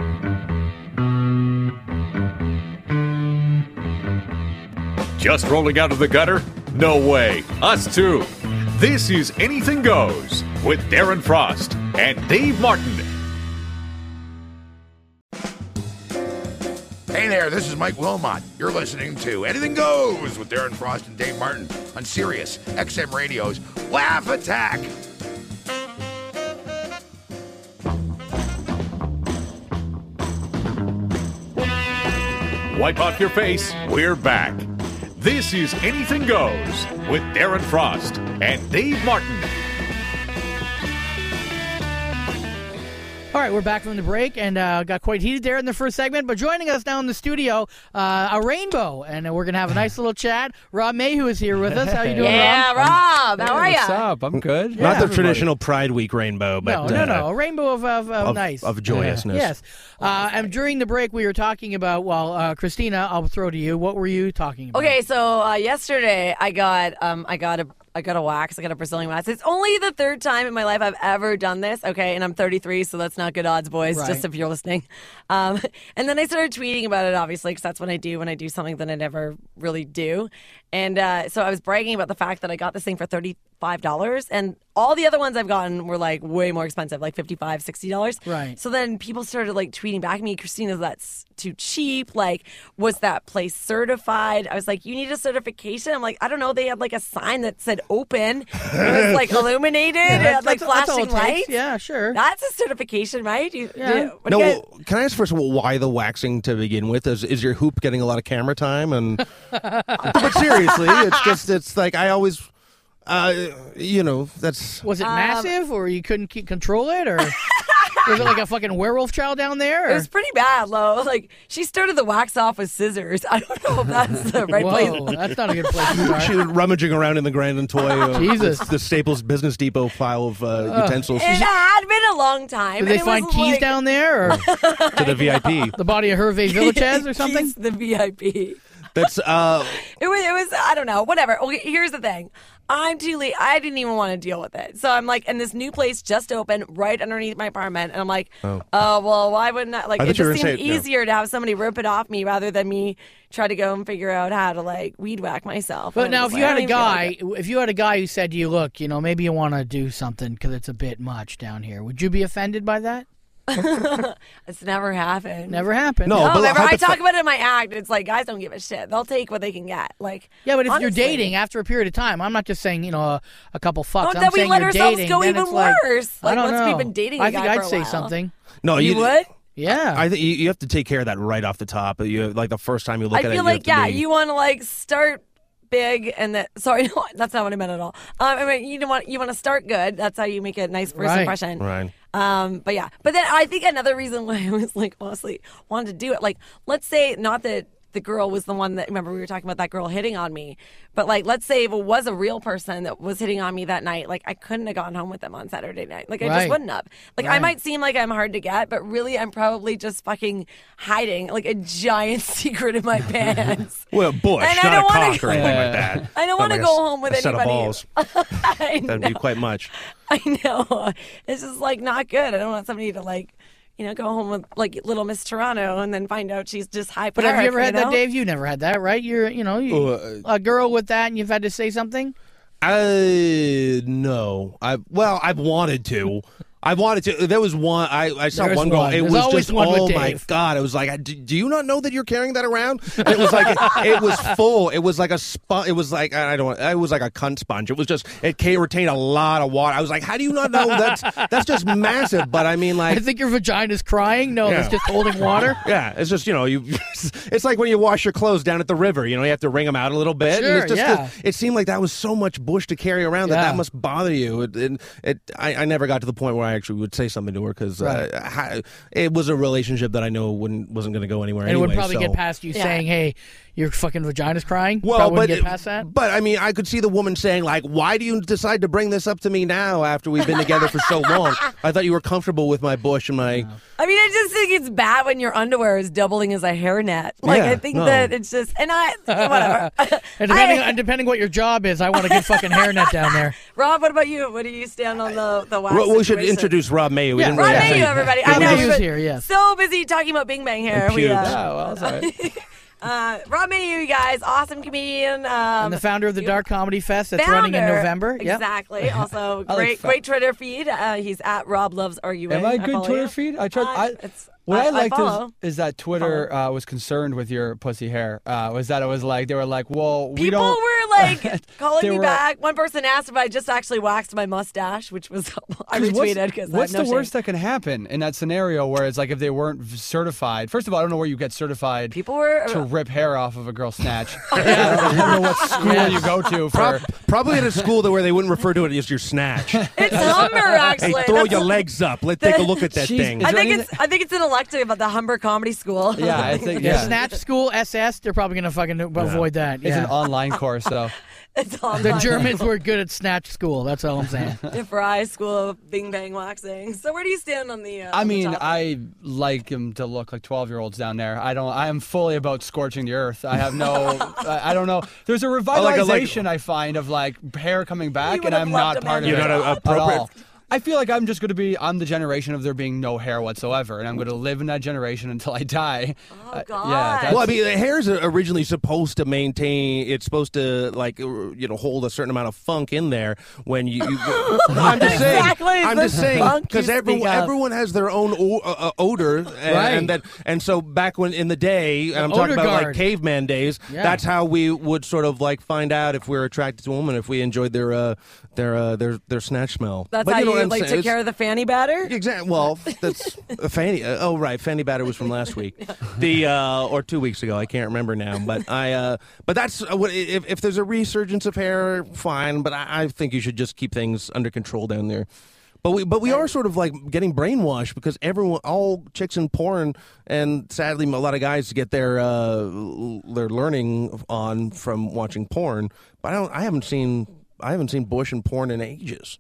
S2: Just rolling out of the gutter? No way. Us too. This is Anything Goes with Darren Frost and Dave Martin.
S7: Hey there, this is Mike Wilmot. You're listening to Anything Goes with Darren Frost and Dave Martin on Sirius XM Radio's Laugh Attack.
S2: Wipe off your face. We're back. This is Anything Goes with Darren Frost and Dave Martin.
S5: Right, we're back from the break and uh, got quite heated there in the first segment. But joining us now in the studio, uh, a rainbow, and uh, we're gonna have a nice little chat. Rob Mayhew is here with us. How you doing,
S6: Yeah,
S5: Rob?
S6: Rob. How are you?
S8: What's up? I'm good.
S4: Not the
S5: everybody.
S4: traditional Pride Week rainbow,
S5: no,
S4: but
S5: no,
S4: uh,
S5: no, a rainbow of of, of,
S4: of,
S5: nice
S4: of joyousness.
S5: Yes. Uh, and during the break, we were talking about. Well, uh, Christina, I'll throw to you. What were you talking about?
S6: Okay, so uh, yesterday I got um I got a I got a wax. I got a Brazilian wax. It's only the third time in my life I've ever done this. Okay, and I'm 33, so that's not good odds, boys.
S5: Right.
S6: Just if you're listening. Um, and then I started tweeting about it, obviously, because that's what I do when I do something that I never really do. And uh, so I was bragging about the fact that I got this thing for thirty five dollars, and all the other ones I've gotten were like way more expensive, like $55, 60 dollars.
S5: Right.
S6: So then people started like tweeting back at me, Christina, that's too cheap. Like, was that place certified? I was like, you need a certification. I'm like, I don't know. They had like a sign that said open. It was like illuminated. it had like
S5: That's- that's
S6: flashing
S5: it
S6: lights.
S5: Yeah, sure.
S6: That's a certification, right? You,
S5: Yeah.
S6: do- what you
S4: No,
S6: guys-
S4: can I ask first of all why the waxing to begin with? Is is your hoop getting a lot of camera time? And but seriously, it's just it's like I always, uh, you know, that's
S5: was
S6: Um,
S5: it massive, or you couldn't keep control it, or was it like a fucking werewolf child down there?
S6: It was pretty bad, Lo. Like she started the wax off with scissors. I don't know if that's the right
S5: Whoa,
S6: place.
S5: that's not a good place to start.
S4: she was rummaging around in the Grand and Toy, uh,
S5: Jesus.
S4: the, the Staples Business Depot pile of uh, utensils
S6: It had been a long time.
S5: Did they find keys
S6: like-
S5: down there, or
S4: to the VIP.
S5: the body of Hervé Villechaize or something?
S6: Keys to the VIP.
S4: That's uh,
S6: It was, it was, I don't know, whatever. Okay, here's the thing. I'm too late. I didn't even want to deal with it. So I'm like, and this new place just opened right underneath my apartment. And I'm like, oh, well, why wouldn't I? Like,
S4: I
S6: it
S4: thought you were
S6: just seemed
S4: say- yeah.
S6: easier to have somebody rip it off me rather than me try to go and figure out how to like weed whack myself.
S5: But
S6: And
S5: now, if you
S6: like, I
S5: had a
S6: don't even feel like
S5: guy, if you had a guy who said to you, "Look, you know, maybe you want to do something because it's a bit much down here," would you be offended by that?
S6: It. it's never happened.
S5: Never happened.
S4: No,
S6: No,
S4: but
S6: remember, I talk about it in my act. It's like guys don't give a shit. They'll take what they can get. Like,
S5: Yeah, but if you're dating after a period of time, I'm not just saying you know a, a couple fucks.
S6: Oh,
S5: I'm
S6: then we
S5: saying
S6: let
S5: you're
S6: ourselves
S5: dating,
S6: go
S5: then
S6: even
S5: it's like,
S6: worse.
S5: I
S6: Like,
S5: don't
S6: once
S5: know.
S6: we've been dating a
S5: I think
S6: guy
S5: I'd
S6: for a
S5: say
S6: while.
S5: something.
S4: no,
S6: you would.
S5: Yeah,
S4: I think you, you have to take care of that right off the top. You like the first time you look
S6: I
S4: at it.
S6: I feel
S4: you
S6: like
S4: have
S6: yeah,
S4: be-
S6: you want to like start big and that. Sorry, no, that's not what I meant at all. Um, I mean, you don't want you want to start good. That's how you make a nice first
S5: Right.
S6: impression.
S4: Right.
S6: Um, but yeah, but then I think another reason why I was like honestly wanted to do it, like let's say not that the girl was the one that remember we were talking about that girl hitting on me, but like let's say if it was a real person that was hitting on me that night, like I couldn't have gone home with them on Saturday night. Like I
S5: Right.
S6: just wouldn't have. Like I might seem like I'm hard to get, but really I'm probably just fucking hiding like a giant secret in my pants.
S4: Well, bush,
S6: And I
S4: not
S6: don't
S4: a
S6: wanna-
S4: cock or anything like that.
S6: I don't want to
S4: like
S6: go
S4: s-
S6: home with
S4: a set of
S6: anybody.
S4: balls.
S6: I
S4: That'd
S6: know.
S4: be quite much.
S6: I know. It's just like not good. I don't want somebody to like, you know, go home with like little Miss Toronto and then find out she's just high.
S5: but have you ever had that,
S6: know?
S5: Dave? You never had that, right? You're, you know, you,
S4: Uh,
S5: a girl with that, and you've had to say something.
S4: I no. I well, I've wanted to. I wanted to. There was one. I, I saw
S5: There's
S4: one girl.
S5: one.
S4: It
S5: There's
S4: was just
S5: one
S4: oh my god! It was like, I- do, do you not know that you're carrying that around? And it was like it was full. It was like a sponge. It was like I don't. It was like a cunt sponge. It was just it can retain a lot of water. I was like, how do you not know that's that's just massive? But I mean, like, I
S5: think your vagina's crying. No,
S4: Yeah.
S5: it's just holding water.
S4: Yeah, it's just you know you. It's like when you wash your clothes down at the river. You know you have to wring them out a little bit. and
S5: Sure,
S4: it's just
S5: yeah.
S4: it seemed like that was so much bush to carry around that
S5: Yeah.
S4: that must bother you. It, it, it I, I never got to the point where I actually would say something to her because
S5: Right.
S4: uh, it was a relationship that I know wouldn't wasn't going to go anywhere.
S5: And it would probably
S4: so-
S5: get past you
S6: Yeah.
S5: saying, "Hey, your fucking vagina's crying."
S4: Well, but
S5: get past that.
S4: but I mean, I could see the woman saying like, "Why do you decide to bring this up to me now after we've been together for so long? I thought you were comfortable with my bush and my."
S6: I mean, I just think it's bad when your underwear is doubling as a hairnet. Like,
S4: Yeah,
S6: I think
S4: no.
S6: that it's just, and I, whatever.
S5: And depending,
S6: I-
S5: and depending what your job is, I want a good fucking hairnet down there.
S6: Rob, what about you? What do you stand on the the wax?
S4: Well, we should
S6: situation?
S4: introduce Rob Mayhew. We
S5: Yeah,
S4: didn't
S6: Rob
S4: really
S5: Yeah.
S6: Mayhew,
S4: say-
S6: everybody. I
S5: Rob
S6: know
S5: Mayhew's
S6: but
S5: here, yes.
S6: So busy talking about Bing Bang here. We,
S4: pubes.
S6: uh,
S8: Oh, well, sorry.
S6: uh, Rob Mayhew, you guys, awesome comedian. Um,
S5: And the founder of the Dark Comedy Fest that's running in
S6: founder.
S5: November. Yep.
S6: Exactly. Also,
S8: I like
S6: great,
S8: fa-
S6: great Twitter feed. Uh, he's at Rob Loves Arguing.
S8: Am I a good
S6: follow
S8: Twitter
S6: you.
S8: feed? I tried.
S6: Uh,
S8: I,
S6: it's-
S8: what
S6: I-
S8: I,
S6: I
S8: liked
S6: follow.
S8: is, is that Twitter uh, was concerned with your pussy hair. Uh, was that it was like they were like, well, we
S6: People
S8: don't.
S6: were like calling me
S8: were-
S6: back. One person asked if I just actually waxed my mustache, which was I retweeted because
S8: What's, what's
S6: have
S8: the
S6: no
S8: worst that can happen in that scenario where it's like if they weren't certified? First of all, I don't know where you get certified
S6: People were
S8: to rip hair off of a girl's snatch. I, don't, I don't know what school you go to for.
S4: Prob- probably at a school that where they wouldn't refer to it as your snatch.
S6: It's Humber actually.
S4: hey, throw
S6: That's-
S4: your legs up. Let's take a look at that
S8: Jeez,
S4: thing.
S8: is
S6: I think
S8: anything-
S6: it's I think it's an elective at the Humber Comedy School.
S8: yeah, I think
S5: Yeah.
S8: yeah.
S5: Snatch School SS, they're probably going to fucking avoid that.
S8: It's an online course, so
S6: it's all
S5: The Germans were good at Snatch School. That's all I'm saying.
S6: the Fry School of Bing Bang Waxing. So where do you stand on the? Uh,
S8: I
S6: on the
S8: mean. I like him to look like twelve-year-olds down there. I don't. I am fully about scorching the earth. I have no. I, I don't know. There's a
S4: like- I like-
S8: I find of like hair coming back, and I'm not part of it
S4: You're not a-
S8: at
S4: appropriate-
S8: all. I feel like I'm just going to be I'm the generation of there being no hair whatsoever, and I'm going to live in that generation until I die.
S6: Oh,
S8: Uh,
S6: God.
S8: yeah, that's,
S4: Well, I mean, the hair is originally supposed to maintain. It's supposed to like uh, you know hold a certain amount of funk in there when you. you I'm just saying.
S6: Exactly,
S4: I'm just saying
S6: funk
S4: because everyone everyone has their own o- uh, uh, odor, and,
S5: Right.
S4: and that and so back when in the day, and I'm
S5: odor
S4: talking about like caveman days.
S5: Yeah.
S4: That's how we would sort of like find out if we are attracted to a woman if we enjoyed their uh, their uh, their their snatch smell.
S6: That's
S4: But
S6: how
S4: you, know
S6: you, like
S4: saying?
S6: took care of the fanny batter.
S4: Exactly. Well, that's a fanny. Uh, oh, right. Fanny batter was from last week, the uh, or two weeks ago. I can't remember now. But I. Uh, but that's uh, what if, if there's a resurgence of hair, fine. But I, I think you should just keep things under control down there. But we, but we are sort of like getting brainwashed because everyone, all chicks in porn, and sadly, a lot of guys get their uh, their learning on from watching porn. But I don't. I haven't seen. I haven't seen Bush in porn in ages,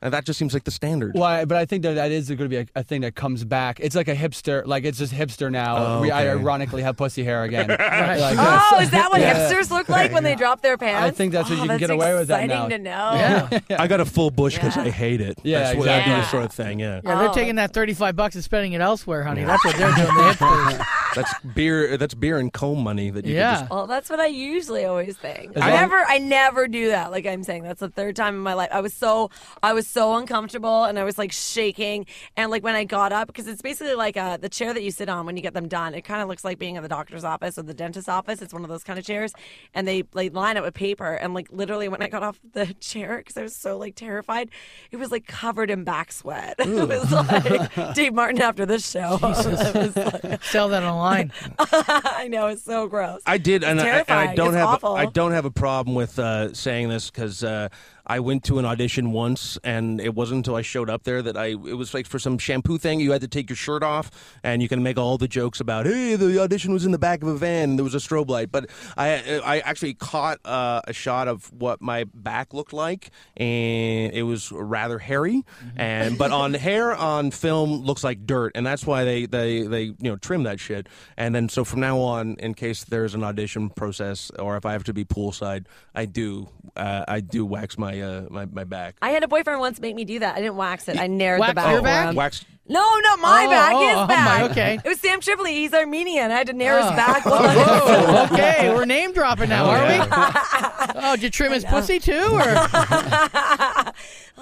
S4: and that just seems like the standard.
S8: Well, I- but I think that that is going to be a, a thing that comes back. It's like a hipster, like it's just hipster now.
S4: Oh,
S8: We I ironically have pussy hair again. Like,
S6: Oh, is that what
S8: Yeah.
S6: hipsters look like when they drop their pants?
S8: I think that's what
S6: Oh,
S8: you can get away with that
S6: exciting
S8: now.
S6: to know.
S5: Yeah.
S4: I got a full bush because
S6: Yeah.
S4: I hate it.
S8: Yeah,
S4: that's what I do,
S6: exactly.
S4: this sort of thing. Yeah,
S5: Yeah, they're
S6: Oh.
S5: taking that 35 bucks and spending it elsewhere, honey. That's what they're doing. The hipsters.
S4: That's beer. That's beer and comb money that you.
S5: Yeah.
S4: Can just,
S6: Well, that's what I usually always think.
S8: As
S6: I
S8: long-
S6: never, I never do that. Like I'm saying, that's the third time in my life. I was so, I was so uncomfortable, and I was like shaking. And like when I got up, because it's basically like uh, the chair that you sit on when you get them done. It kind of looks like being in the doctor's office or the dentist's office. It's one of those kind of chairs, and they like line it with paper. And like literally, when I got off the chair, because I was so like terrified, it was like covered in back sweat. it was like Dave Martin after this show. It was like-
S5: Sell that online.
S6: I know it's so gross.
S4: I did, and I, and I don't
S6: It's
S4: have.
S6: awful.
S4: I don't have a problem with uh, saying this because uh, I went to an audition once, and it wasn't until I showed up there that I. It was like for some shampoo thing. You had to take your shirt off, and you can make all the jokes about, "Hey, the audition was in the back of a van. and There was a strobe light." But I, I actually caught uh, a shot of what my back looked like, and it was rather hairy. And but on hair on film looks like dirt, and that's why they they they you know trim that shit. And then so from now on, in case there's an audition process, or if I have to be poolside, I do uh, I do wax my uh, my my back.
S6: I had a boyfriend once make me do that. I didn't wax it. I nared
S5: Wax
S6: the back.
S5: your back?
S6: around.
S4: Wax.
S6: No, not my
S5: Oh,
S6: back.
S5: oh,
S6: His
S5: oh,
S6: back.
S5: my- okay.
S6: It was Sam Tripoli. He's Armenian. I had to nair his back.
S5: Whoa, okay, we're name dropping now, are we? Oh, did you trim his pussy too, or
S6: oh,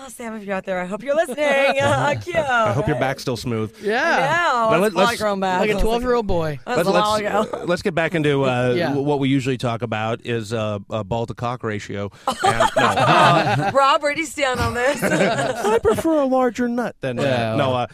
S6: Sam, if you're out there, I hope you're listening. Oh, cute.
S4: I hope your back's still smooth.
S5: yeah,
S6: No,
S4: But
S6: it's
S4: let, let's,
S6: grown back.
S5: like a 12 year old boy?
S6: That was a
S4: let's,
S6: ago.
S4: uh, let's get back into uh,
S5: Yeah.
S4: what we usually talk about is uh, uh, ball to cock ratio. And, no,
S6: Rob, where do you stand on this?
S4: I prefer a larger nut than
S8: Yeah.
S4: no.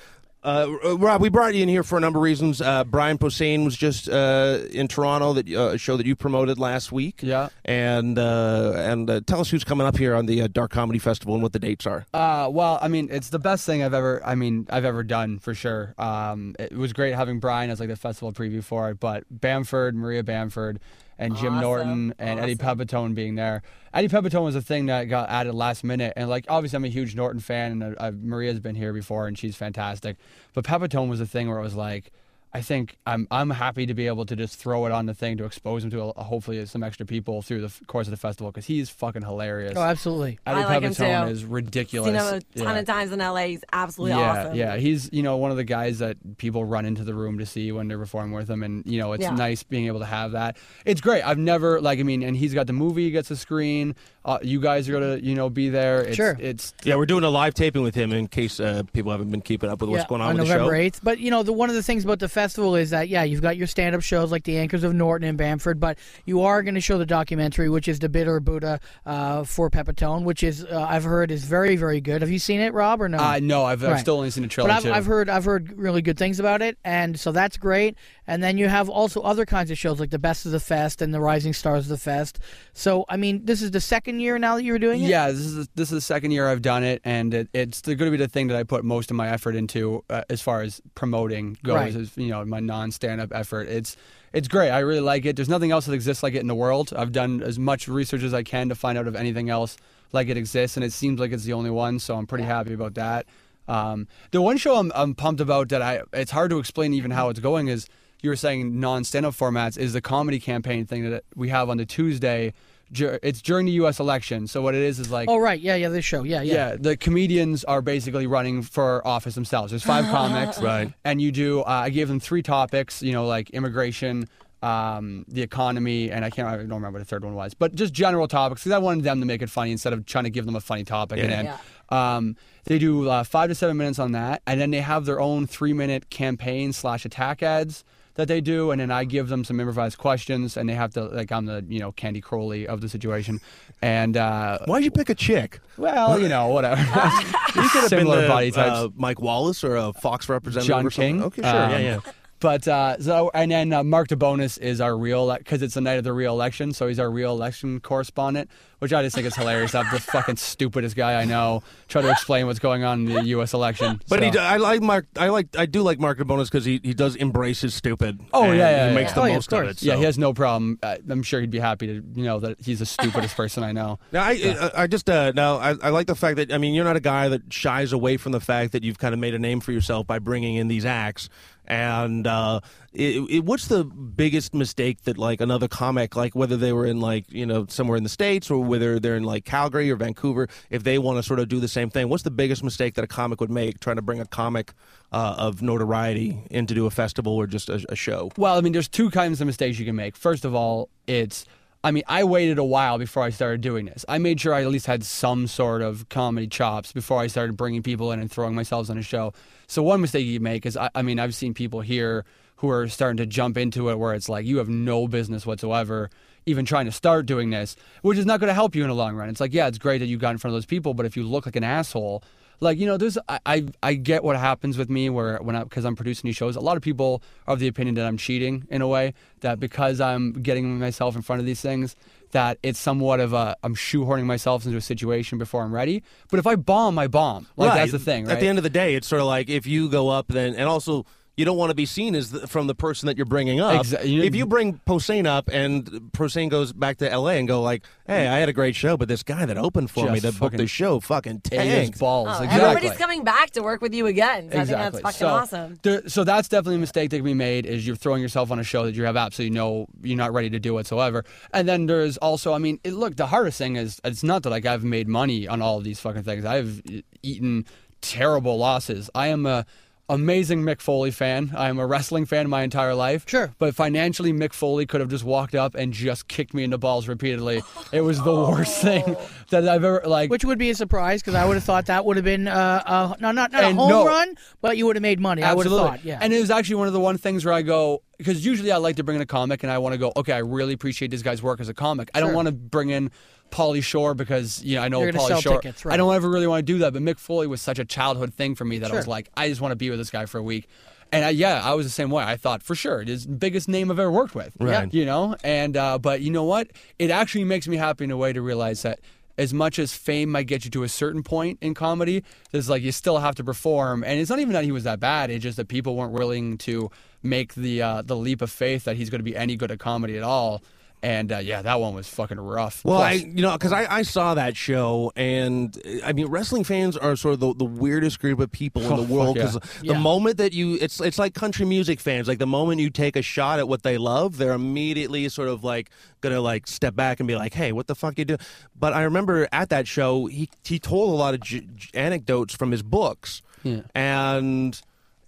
S4: Uh, uh, Rob, we brought you in here for a number of reasons. Uh, Brian Posehn was just uh, in Toronto, that uh, a show that you promoted last week.
S8: Yeah.
S4: and uh, and uh, tell us who's coming up here on the uh, Dark Comedy Festival and what the dates are.
S8: Uh, well, I mean, it's the best thing I've ever. I mean, I've ever done for sure. Um, it was great having Brian as like the festival preview for it, but Bamford, Maria Bamford, and Jim
S6: Awesome.
S8: Norton and Eddie Pepitone being there. Eddie Pepitone was a thing that got added last minute, and like obviously I'm a huge Norton fan, and uh, Maria's been here before, and she's fantastic. But Pepitone was a thing where it was like. I think I'm I'm happy to be able to just throw it on the thing to expose him to a, hopefully some extra people through the f- course of the festival because he's fucking hilarious.
S5: Oh, absolutely.
S8: Eddie
S6: I like him
S8: Pepitone
S6: too.
S8: is ridiculous.
S6: Seen him a ton
S8: Yeah.
S6: of times in LA. He's absolutely
S8: yeah,
S6: awesome.
S8: yeah, he's you know one of the guys that people run into the room to see when they're performing with him, and you know it's
S6: Yeah.
S8: nice being able to have that. It's great. I've never like I mean, and he's got the movie, he gets the screen. Uh, you guys are gonna you know be there. It's,
S5: Sure.
S8: It's
S4: Yeah, we're doing a live taping with him in case uh, people haven't been keeping up with what's
S5: yeah,
S4: going on,
S5: on
S4: with
S5: November
S4: the show.
S5: 8th. But, you know, the one of the things about the festival is that, yeah, you've got your stand up shows like the Anchors of Norton and Bamford, but you are going to show the documentary, which is The Bitter Buddha uh, for Pepitone, which is, uh, I've heard, is very, very good. Have you seen it, Rob, or no?
S8: uh, no, I've, I've still only seen a
S5: but
S8: trailer
S5: I've,
S8: too.
S5: I've heard I've heard really good things about it, and so that's great. And then you have also other kinds of shows like the Best of the Fest and the Rising Stars of the Fest. So I mean, this is the second year now that you're doing it.
S8: Yeah, this is this is the second year I've done it, and it, it's going to be the thing that I put most of my effort into uh, as far as promoting goes.
S5: Right.
S8: Is you know my non-stand-up effort. It's it's great. I really like it. There's nothing else that exists like it in the world. I've done as much research as I can to find out if anything else like it exists, and it seems like it's the only one. So I'm pretty happy about that. Um, the one show I'm, I'm pumped about that I it's hard to explain even how it's going is you were saying non stand up formats is the comedy campaign thing that we have on the Tuesday it's during the U.S. election. So what it is is like
S5: Oh right, yeah, yeah, this show, yeah, yeah.
S8: yeah, the comedians are basically running for office themselves. There's five comics,
S4: Right.
S8: And you do. Uh, I gave them three topics. You know, like immigration, um, the economy, and I can't. I don't remember what the third one was, but just general topics because I wanted them to make it funny instead of trying to give them a funny topic. And then um, they do uh, five to seven minutes on that, and then they have their own three minute campaign slash attack ads that they do, and then I give them some improvised questions, and they have to like I'm the you know Candy Crowley of the situation, and uh,
S4: Why'd you pick a chick?
S8: well you know whatever.
S4: You could have been
S8: Similar
S4: the,
S8: body types.
S4: uh, Mike Wallace or a Fox representative
S8: John
S4: or.
S8: King.
S4: Okay, sure. yeah,
S8: Um,
S4: yeah.
S8: But uh, so and then uh, Mark DeBonis is our real because it's the night of the real election, so he's our real election correspondent, which I just think is hilarious. I'm the fucking stupidest guy I know try to explain what's going on in the U.S. election.
S4: But he,
S8: So-
S4: d- I like Mark. I like. I do like Mark DeBonis because he, he does embrace his stupid.
S8: Oh,
S4: and
S8: yeah, yeah,
S4: he makes
S8: yeah.
S4: the
S5: Oh, yeah,
S4: most
S5: of
S4: of,
S5: course.
S4: it.
S8: yeah, he has no problem. Uh, I'm sure he'd be happy to you know that he's the stupidest person I know.
S4: Now, I, I I just uh, now I, I like the fact that I mean you're not a guy that shies away from the fact that you've kind of made a name for yourself by bringing in these acts. And uh, it, it, what's the biggest mistake that like another comic, like whether they were in like you know somewhere in the states or whether they're in like Calgary or Vancouver, if they want to sort of do the same thing, what's the biggest mistake that a comic would make trying to bring a comic uh, of notoriety in to do a festival or just a, a show?
S8: Well, I mean, there's two kinds of mistakes you can make. First of all, it's I mean, I waited a while before I started doing this. I made sure I at least had some sort of comedy chops before I started bringing people in and throwing myself on a show. So one mistake you make is, I, I mean, I've seen people here who are starting to jump into it where it's like you have no business whatsoever even trying to start doing this, which is not going to help you in the long run. It's like, yeah, it's great that you got in front of those people, but if you look like an asshole, like you know, there's I I, I get what happens with me where when I because I'm producing these shows, a lot of people are of the opinion that I'm cheating in a way that because I'm getting myself in front of these things. That it's somewhat of a I'm shoehorning myself into a situation before I'm ready. But if I bomb, I bomb. Like that's the thing. Right?
S4: At the end of the day, it's sort of like if you go up, then and also you don't want to be seen as the, from the person that you're bringing up.
S8: Exa- you-
S4: if you bring Posehn up and Posehn goes back to L.A. and go like, "Hey, I had a great show, but this guy that opened for me
S8: Just
S4: that booked the show fucking
S8: it is
S4: tanked."
S8: balls.
S6: Oh,
S8: exactly.
S6: Everybody's coming back to work with you again. So I think that's fucking
S8: so,
S6: awesome.
S8: there- so that's definitely a mistake that can be made is you're throwing yourself on a show that you have absolutely no you're not ready to do whatsoever. And then there's also I mean, it, look, the hardest thing is it's not that like I've made money on all of these fucking things. I've eaten terrible losses. I am a amazing Mick Foley fan. I am a wrestling fan my entire life.
S5: Sure.
S8: But financially Mick Foley could have just walked up and just kicked me in the balls repeatedly. It was the worst thing that I've ever like
S5: Which would be a surprise because I would have thought that would have been uh, uh no, not not a home
S8: no.
S5: run, but you would have made money. I would have
S8: Absolutely.
S5: thought, yeah.
S8: And it was actually one of the one things where I go because usually I like to bring in a comic and I want to go, okay, I really appreciate this guy's work as a comic. I don't want to bring in Pauly Shore because you know I know
S5: You're
S8: Pauly Shore.
S5: tickets, right.
S8: I don't ever really want to do that. But Mick Foley was such a childhood thing for me that I was like, I just want to be with this guy for a week. And I, yeah, I was the same way. I thought for sure it is the biggest name I've ever worked with.
S4: Right.
S8: You know, and uh, but you know what? It actually makes me happy in a way to realize that as much as fame might get you to a certain point in comedy, there's like you still have to perform. And it's not even that he was that bad. It's just that people weren't willing to make the uh, the leap of faith that he's going to be any good at comedy at all. And uh, yeah, that one was fucking rough.
S4: Well,
S8: Plus-
S4: I you know because I, I saw that show and I mean wrestling fans are sort of the, the weirdest group of people in
S8: Oh,
S4: the
S8: fuck
S4: world because
S5: Yeah.
S4: the moment that you it's it's like country music fans like the moment you take a shot at what they love they're immediately sort of like gonna like step back and be like hey what the fuck you do but I remember at that show he he told a lot of j- j- anecdotes from his books
S8: Yeah.
S4: and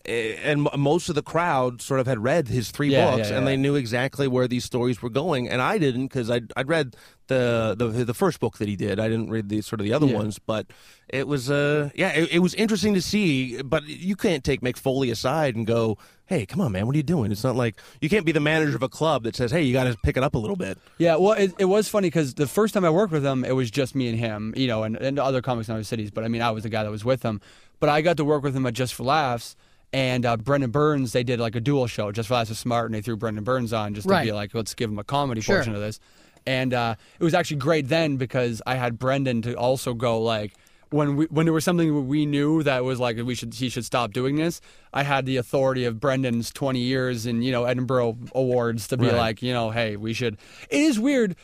S4: and most of the crowd sort of had read his three
S8: Yeah,
S4: books
S8: yeah,
S4: and
S8: yeah.
S4: they knew exactly where these stories were going and I didn't because I'd, I'd read the, the the first book that he did I didn't read the sort of the other ones but it was uh yeah it, it was interesting to see but you can't take Mick Foley aside and go hey come on man what are you doing it's not like you can't be the manager of a club that says hey you got to pick it up a little bit
S8: Yeah, well, it, it was funny because the first time I worked with him, it was just me and him, you know, and, and other comics in other cities. But I mean, I was the guy that was with him. But I got to work with him at Just for Laughs, and uh, Brendan Burns. They did like a dual show. Just for Laughs was smart, and they threw Brendan Burns on just to
S5: Right.
S8: be like, let's give him a comedy
S5: Sure.
S8: portion of this. And uh, it was actually great then because I had Brendan to also go like. When we when there was something we knew that was like we should he should stop doing this, I had the authority of Brendan's twenty years in you know Edinburgh awards to be
S4: Right.
S8: like you know hey we should. It is weird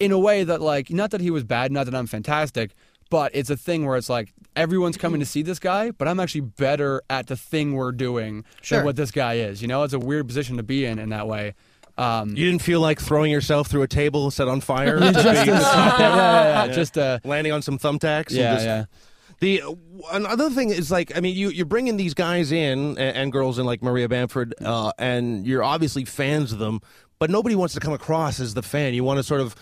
S8: in a way that like not that he was bad, not that I'm fantastic, but it's a thing where it's like everyone's coming to see this guy, but I'm actually better at the thing we're doing
S5: Sure.
S8: than what this guy is. You know, it's a weird position to be in in that way. Um,
S4: You didn't feel like throwing yourself through a table set on fire,
S8: just,
S4: Just
S8: yeah, yeah, yeah, just uh,
S4: landing on some thumbtacks. and
S8: yeah,
S4: just-
S8: yeah.
S4: The another thing is like I mean you you're bringing these guys in and, and girls in like Maria Bamford uh, and you're obviously fans of them, but nobody wants to come across as the fan. You want to sort of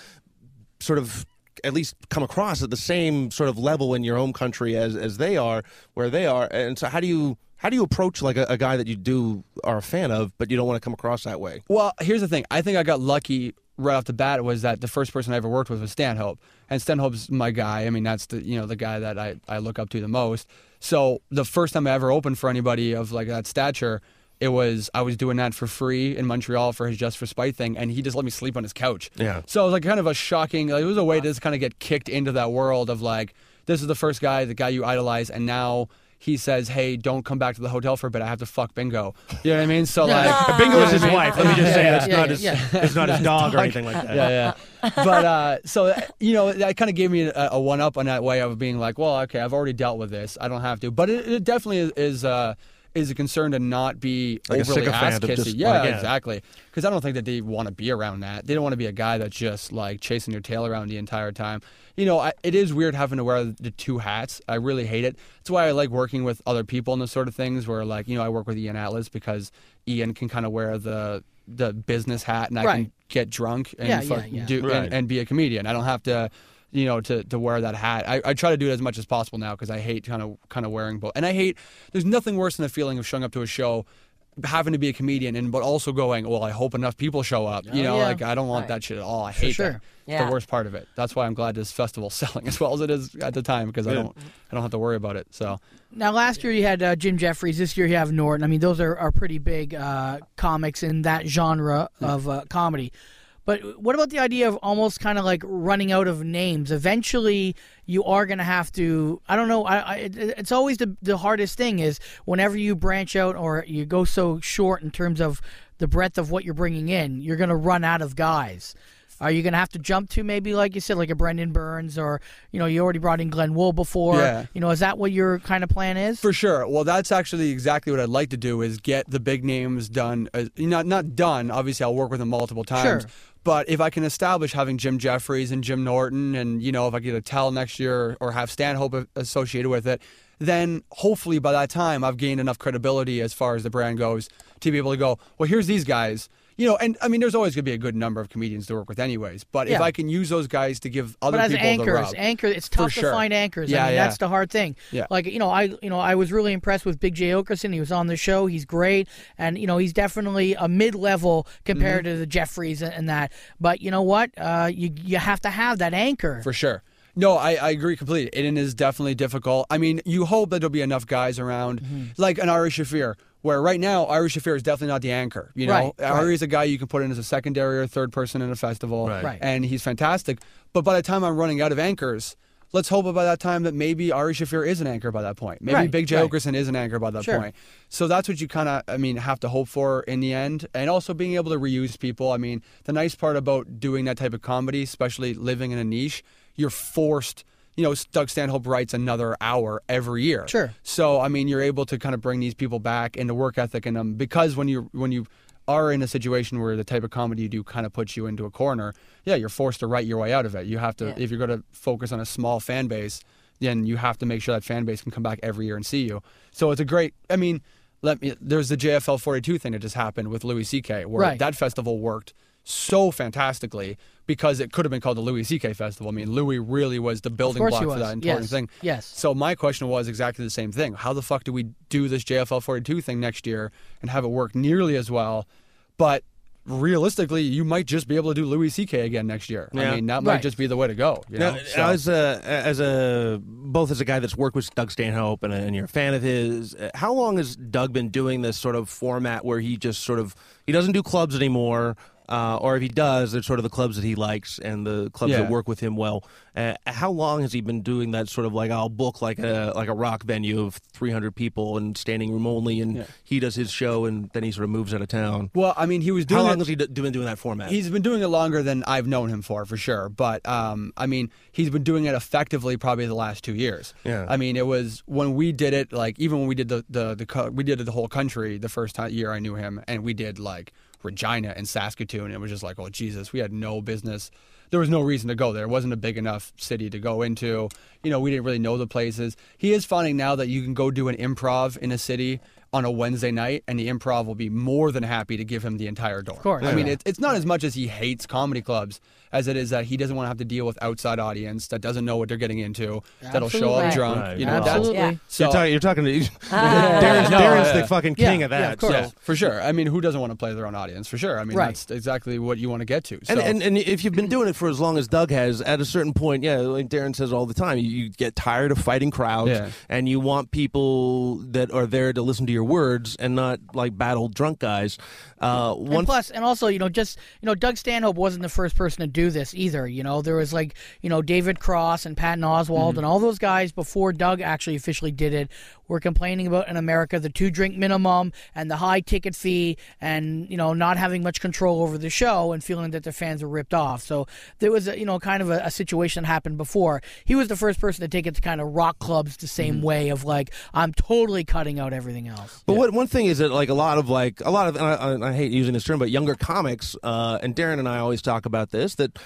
S4: sort of at least come across at the same sort of level in your home country as as they are where they are. And so how do you how do you approach like a, a guy that you do are a fan of, but you don't want to come across that way?
S8: Well, here's the thing. I think I got lucky right off the bat was that the first person I ever worked with was Stanhope. And Stanhope's my guy. I mean, that's the you know, the guy that I, I look up to the most. So the first time I ever opened for anybody of like that stature, it was I was doing that for free in Montreal for his Just for Spite thing, and he just let me sleep on his couch.
S4: Yeah.
S8: So it was like kind of a shocking. Like, it was a way to just kind of get kicked into that world of like, this is the first guy, the guy you idolize, and now he says, "Hey, don't come back to the hotel for a bit. I have to fuck Bingo." You know what I mean? So like,
S4: Bingo is his wife. Let me just say
S5: Yeah,
S4: that's
S5: yeah,
S4: not
S5: yeah,
S4: his it's not his dog or anything like that.
S8: yeah, yeah. But uh, so you know, that kind of gave me a, a one up on that way of being like, well, okay, I've already dealt with this. I don't have to. But it, it definitely is. is uh, is a concern to not be
S4: Like
S8: overly ass kissy. Yeah,
S4: like, yeah.
S8: exactly. Because I don't think that they want to be around that. They don't want to be a guy that's just like chasing your tail around the entire time. You know, I, it is weird having to wear the two hats. I really hate it. That's why I like working with other people and those sort of things. Where like you know, I work with Ian Atlas because Ian can kind of wear the the business hat and I
S5: Right.
S8: can get drunk and
S5: Yeah,
S8: fuck-
S5: yeah, yeah.
S8: do
S4: Right.
S8: and, and be a comedian. I don't have to, you know, to, to wear that hat. I, I try to do it as much as possible now because I hate kind of kind of wearing both. And I hate. There's nothing worse than the feeling of showing up to a show. Having to be a comedian and but also going well. I hope enough people show up. You
S5: Oh,
S8: know,
S5: yeah.
S8: like I don't want
S6: Right.
S8: that shit at all. I hate
S5: sure.
S8: that. It's
S6: Yeah.
S8: the worst part of it. That's why I'm glad this festival's selling as well as it is at the time because I don't I don't have to worry about it. So
S5: Now, last year you had uh, Jim Jeffries. This year you have Norton. I mean, those are, are pretty big uh, comics in that genre of uh, comedy. But what about the idea of almost kind of like running out of names? Eventually, you are going to have to. I don't know. I, I, it- it's always the the hardest thing is whenever you branch out or you go so short in terms of the breadth of what you're bringing in, you're going to run out of guys. Are you going to have to jump to maybe, like you said, like a Brendan Burns, or you know, you already brought in Glenn Wool before?
S8: Yeah.
S5: You know, is that what your kind of plan is?
S8: For sure. Well, that's actually exactly what I'd like to do is get the big names done. Uh, not not done. Obviously, I'll work with them multiple times.
S5: Sure.
S8: But if I can establish having Jim Jeffries and Jim Norton, and you know, if I get a tell next year or have Stanhope associated with it, then hopefully by that time I've gained enough credibility as far as the brand goes to be able to go. Well, here's these guys. You know, and I mean, there's always going to be a good number of comedians to work with, anyways. But if I can use those guys to give other
S5: but as
S8: people the
S5: anchors,
S8: rub,
S5: anchor, it's tough to find anchors.
S8: Yeah,
S5: I mean,
S8: yeah.
S5: that's the hard thing.
S8: Yeah.
S5: Like you know, I you know I was really impressed with Big Jay Oakerson. He was on the show. He's great, and you know he's definitely a mid level compared
S8: Mm-hmm.
S5: to the Jeffries and, and that. But you know what? Uh, you you have to have that anchor.
S8: For sure. No, I, I agree completely. It is definitely difficult. I mean, you hope that there'll be enough guys around,
S5: Mm-hmm.
S8: like an Ari Shaffir, where right now Ari Shaffir is definitely not the anchor. You know,
S5: Right, right.
S8: Is a guy you can put in as a secondary or third person in a festival,
S4: Right.
S5: Right.
S8: and he's fantastic. But by the time I'm running out of anchors, let's hope by that time that maybe Ari Shaffir is an anchor by that point. Maybe
S5: Right,
S8: Big Jay
S5: right.
S8: Oakerson is an anchor by that
S5: Sure.
S8: point. So that's what you kind of, I mean, have to hope for in the end, and also being able to reuse people. I mean, the nice part about doing that type of comedy, especially living in a niche, you're forced. You know, Doug Stanhope writes another hour every year.
S5: Sure.
S8: So I mean, you're able to kind of bring these people back and the work ethic in them because when you when you are in a situation where the type of comedy you do kind of puts you into a corner, yeah, you're forced to write your way out of it. You have to
S6: Yeah.
S8: if you're going to focus on a small fan base, then you have to make sure that fan base can come back every year and see you. So it's a great. I mean, let me. There's the JFL 42 thing that just happened with Louis C.K. where
S5: Right.
S8: that festival worked so fantastically because it could have been called the Louis C.K. Festival. I mean, Louis really was the building block for that entire
S5: Yes.
S8: thing.
S5: Yes.
S8: So my question was exactly the same thing. How the fuck do we do this JFL 42 thing next year and have it work nearly as well? But realistically, you might just be able to do Louis C.K. again next year.
S4: Yeah.
S8: I mean, that might
S5: Right.
S8: just be the way to go. You know?
S4: Now,
S8: So-
S4: as a as a both as a guy that's worked with Doug Stanhope and, and you're a fan of his, uh, how long has Doug been doing this sort of format where he just sort of he doesn't do clubs anymore, uh, or if he does, they're sort of the clubs that he likes and the clubs
S8: Yeah.
S4: that work with him well. Uh, how long has he been doing that sort of like I'll book like a like a rock venue of 300 people and standing room only, and
S8: Yeah.
S4: he does his show and then he sort of moves out of town.
S8: well, I mean, he was
S4: How
S8: doing
S4: long
S8: it-
S4: has he d- been doing that format?
S8: He's been doing it longer than I've known him for, for sure. But um, I mean, he's been doing it effectively probably the last two years.
S4: Yeah.
S8: I mean, it was when we did it, like even when we did the the, the co- we did it the whole country the first time year I knew him, and we did like Regina and Saskatoon. It was just like, oh Jesus, we had no business. There was no reason to go there. It wasn't a big enough city to go into. You know, we didn't really know the places. He is finding now that you can go do an improv in a city on a Wednesday night, and the improv will be more than happy to give him the entire door. Of
S5: course.
S8: I mean,
S5: Yeah.
S8: it, it's not as much as he hates comedy clubs as it is that he doesn't want to have to deal with outside audience that doesn't know what they're getting into, that'll show up
S5: Absolutely.
S8: drunk.
S4: Right.
S8: You know,
S5: Absolutely.
S6: Yeah.
S8: so
S4: you're, talking, you're talking to Darren's,
S8: No,
S4: Darren's
S8: yeah.
S4: the fucking
S5: Yeah,
S4: king of
S5: yeah,
S4: that.
S5: of course.
S4: so-
S8: Yeah, for sure. I mean, who doesn't want to play their own audience? For sure. I mean,
S5: Right.
S8: that's exactly what you want to get to. So.
S4: And, and and if you've been doing it for as long as Doug has, at a certain point, yeah, like Darren says all the time, you, you get tired of fighting crowds,
S8: Yeah.
S4: and you want people that are there to listen to your words and not like battle drunk guys. Uh, one
S5: and plus, and also, you know, just you know, Doug Stanhope wasn't the first person to do this either. You know, there was like you know David Cross and Patton Oswalt
S4: Mm-hmm.
S5: and all those guys before Doug actually officially did it were complaining about in America the two drink minimum and the high ticket fee and you know not having much control over the show and feeling that their fans were ripped off. So there was a, you know kind of a, a situation that happened before. He was the first person to take it to kind of rock clubs the same
S4: Mm-hmm.
S5: way of like I'm totally cutting out everything else.
S4: But what, one thing is that like a lot of like a lot of and I, I hate using this term, but younger comics uh, and Darren and I always talk about this that.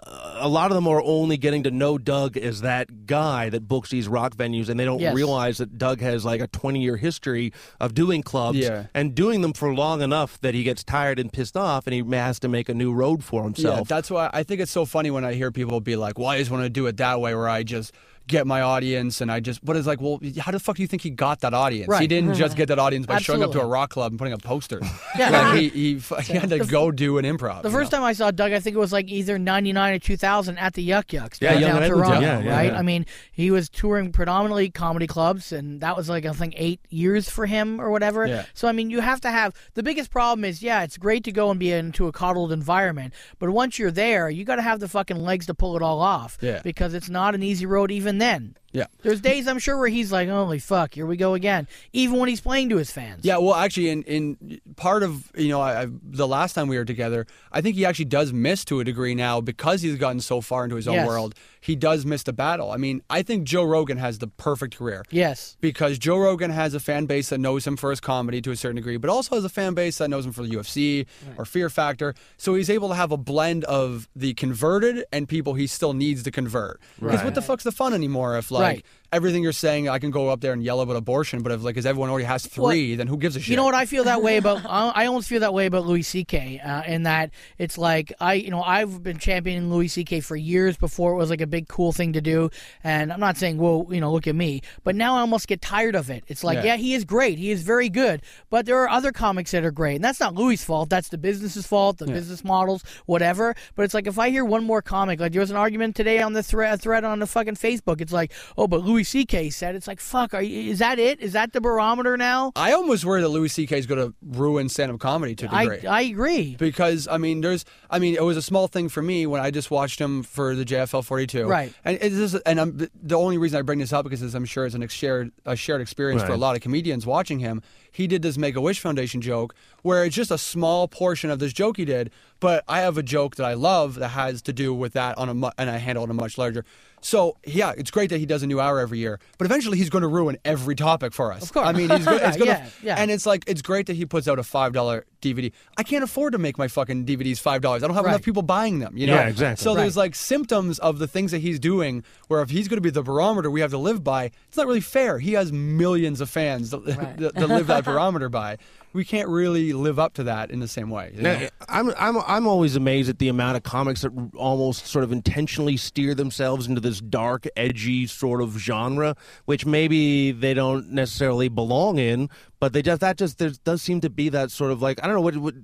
S4: Uh, a lot of them are only getting to know Doug as that guy that books these rock venues, and they don't
S5: Yes.
S4: realize that Doug has like a 20 year history of doing clubs
S8: Yeah.
S4: and doing them for long enough that he gets tired and pissed off, and he has to make a new road for
S8: Yeah,
S4: himself.
S8: that's why I think it's so funny when I hear people be like, "Well, I just want to do it that way, where I just get my audience and I just." But it's like, well, how the fuck do you think he got that audience?
S5: right.
S8: He didn't just get that audience by showing up to a rock club and putting up posters.
S5: Yeah.
S8: like he he, f- he had to go do an improv.
S5: The first
S8: know?
S5: time I saw Doug, I think it was like either '99 or 2000 at the Yuk Yuk's
S4: Yeah,
S5: downtown
S4: Young
S5: Toronto,
S4: yeah, yeah,
S5: right?
S4: yeah.
S5: I mean, he was touring predominantly comedy clubs, and that was like I think eight years for him or whatever.
S8: Yeah.
S5: So I mean, you have to have the biggest problem is yeah, it's great to go and be into a coddled environment, but once you're there, you got to have the fucking legs to pull it all off.
S8: Yeah.
S5: Because it's not an easy road even then.
S8: Yeah.
S5: There's days I'm sure where he's like, "Holy fuck, here we go again," even when he's playing to his fans.
S8: Yeah, well, actually, in in part of you know, I, I, the last time we were together, I think he actually does miss to a degree now because he's gotten so far into his own
S5: Yes.
S8: world. He does miss the battle. I mean, I think Joe Rogan has the perfect career.
S5: Yes.
S8: because Joe Rogan has a fan base that knows him for his comedy to a certain degree, but also has a fan base that knows him for the UFC or Fear Factor. So he's able to have a blend of the converted and people he still needs to convert. Because what the fuck's the fun anymore if like
S5: Right.
S8: Everything you're saying I can go up there and yell about abortion, but if like, because everyone already has three, then who gives a shit?
S5: You know what I feel that way about? I almost feel that way about Louis C.K. Uh, in that it's like I, you know, I've been championing Louis C.K. for years before it was like a big cool thing to do. And I'm not saying, well, you know, look at me, but now I almost get tired of it. It's like,
S8: Yeah.
S5: yeah, he is great, he is very good, but there are other comics that are great, and that's not Louis' fault. That's the business's fault, the business models, whatever. But it's like if I hear one more comic, like there was an argument today on the thread thread on the fucking Facebook. It's like, oh, but Louis C.K. said it's like, fuck, are you, is that it? Is that the barometer now?
S8: I almost worry that Louis C.K. is going to ruin stand-up comedy to a
S5: I
S8: degree.
S5: I agree.
S8: because I mean, there's, I mean, it was a small thing for me when I just watched him for the JFL 42,
S5: Right.
S8: And it's just, and I'm, the only reason I bring this up because is I'm sure it's an ex- shared a shared experience for a lot of comedians watching him. He did this Make a Wish Foundation joke where it's just a small portion of this joke he did, but I have a joke that I love that has to do with that on a mu- and I handle it on a much larger. So yeah, it's great that he does a new hour every year, but eventually he's going to ruin every topic for us.
S5: Of course.
S8: I mean, he's, go- it's going to,
S5: Yeah, yeah.
S8: and it's like it's great that he puts out a five dollar DVD. I can't afford to make my fucking DVDs five dollars. I don't have
S5: Right.
S8: enough people buying them. You know,
S4: Yeah, exactly.
S8: So there's like symptoms of the things that he's doing. Where if he's going to be the barometer we have to live by, it's not really fair. He has millions of fans that, that, that live that barometer by. We can't really live up to that in the same way. you know?
S4: Now, I'm I'm I'm always amazed at the amount of comics that almost sort of intentionally steer themselves into this dark, edgy sort of genre, which maybe they don't necessarily belong in, but they just that just there does seem to be that sort of like I don't know what what.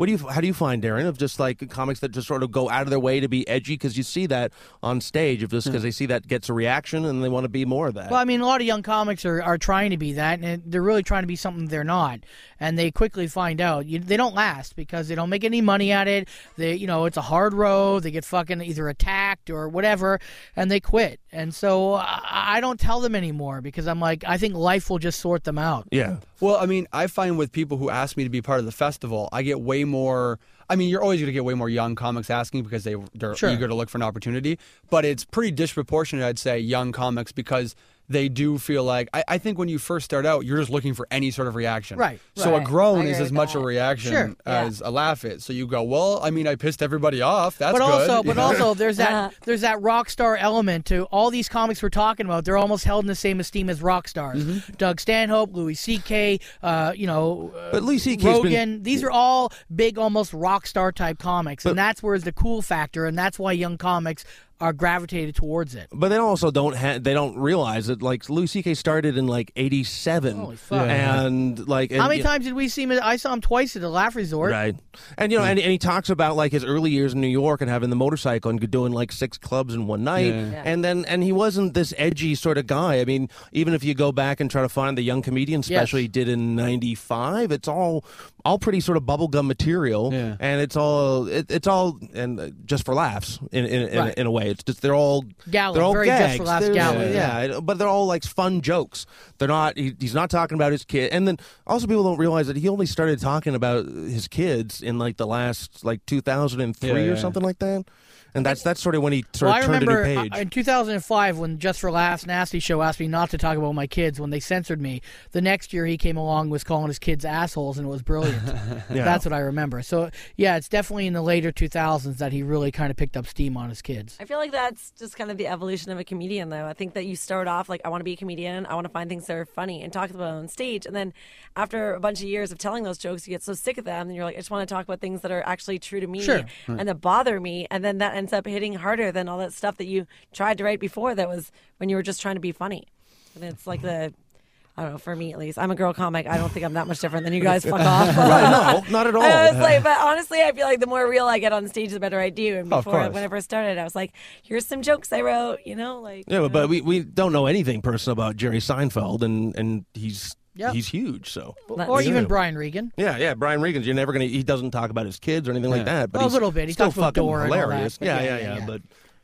S4: What do you how do you find Darren of just like comics that just sort of go out of their way to be edgy because you see that on stage of just hmm. because they see that gets a reaction and they want to be more of that.
S5: Well, I mean, a lot of young comics are, are trying to be that, and they're really trying to be something they're not. And they quickly find out you, they don't last because they don't make any money at it. They, you know, it's a hard road. They get fucking either attacked or whatever, and they quit. And so I, I don't tell them anymore because I'm like, I think life will just sort them out.
S4: yeah.
S8: Well, I mean, I find with people who ask me to be part of the festival, I get way more. I mean, you're always going to get way more young comics asking because they they're
S5: Sure.
S8: eager to look for an opportunity. But it's pretty disproportionate, I'd say, young comics because they do feel like I, I think when you first start out, you're just looking for any sort of reaction.
S5: Right,
S8: So a groan is as
S6: with
S8: much a reaction
S5: Sure.
S8: as a laugh is. So you go, well, I mean, I pissed everybody off. That's
S5: but
S8: good.
S5: also,
S8: you
S5: but
S8: know?
S5: also, there's that there's that rock star element to all these comics we're talking about. They're almost held in the same esteem as rock stars.
S8: Mm-hmm.
S5: Doug Stanhope, Louis C.K., uh, you know, uh,
S4: But Louis C.K.'s
S5: Rogan.
S4: been-
S5: These are all big, almost rock star type comics, and that's where's the cool factor, and that's why young comics are gravitated towards it.
S4: But they also don't ha- they don't realize that like Louis C.K. started in like '87,
S5: Holy fuck.
S4: and like
S5: How many
S4: you-
S5: times did we see him? I saw him twice at the Laugh Resort.
S4: Right, and you know, and, and he talks about like his early years in New York and having the motorcycle and doing like six clubs in one night,
S8: Yeah.
S6: Yeah.
S4: and then and he wasn't this edgy sort of guy. I mean, even if you go back and try to find the young comedian special
S5: Yes.
S4: he did in '95, it's all all pretty sort of bubblegum material,
S8: Yeah.
S4: and it's all it, it's all and uh, just for laughs in in, in,
S5: Right.
S4: in a way. It's just they're all
S5: Gala,
S4: they're all
S5: very just
S4: gags.
S5: for laughs
S4: They're-
S5: gala,
S4: yeah,
S5: yeah.
S4: but they're all like fun jokes. They're not. He, he's not talking about his kid, and then also people don't realize that he only started talking about his kids in like the last like 2003
S8: Yeah,
S4: or something like that. And that's that's sort of when he sort
S5: Well,
S4: of
S5: I
S4: turned
S5: remember
S4: a new
S5: uh,
S4: page.
S5: in 2005 when Just for Laughs Nasty Show asked me not to talk about my kids when they censored me. The next year he came along was calling his kids assholes and it was brilliant.
S4: Yeah.
S5: That's what I remember. So yeah, it's definitely in the later 2000s that he really kind of picked up steam on his kids.
S6: I feel like that's just kind of the evolution of a comedian, though. I think that you start off like, I want to be a comedian. I want to find things that are funny and talk about on stage. And then after a bunch of years of telling those jokes, you get so sick of them. And you're like, I just want to talk about things that are actually true to me
S5: Sure.
S6: and that bother me. And then that ends up hitting harder than all that stuff that you tried to write before that was when you were just trying to be funny. And it's like the. I don't know. For me, at least, I'm a girl comic. I don't think I'm that much different than you guys. Fuck off.
S4: no, not at all.
S6: I was like, but honestly, I feel like the more real I get on stage, the better I do. And
S8: Oh, of
S6: before,
S8: course.
S6: when I first started, I was like, here's some jokes I wrote, you know, like.
S4: yeah, but, but we, we don't know anything personal about Jerry Seinfeld, and and he's
S5: Yeah.
S4: he's huge. So
S6: That's
S5: Or
S6: true.
S5: even Brian Regan.
S4: yeah, yeah. Brian Regan's you're never gonna. He doesn't talk about his kids or anything like that. But
S5: Well, a little bit. He's
S4: still fucking
S5: Dora and all that,
S4: hilarious. yeah,
S5: yeah,
S4: yeah,
S5: yeah,
S4: yeah,
S5: yeah.
S4: But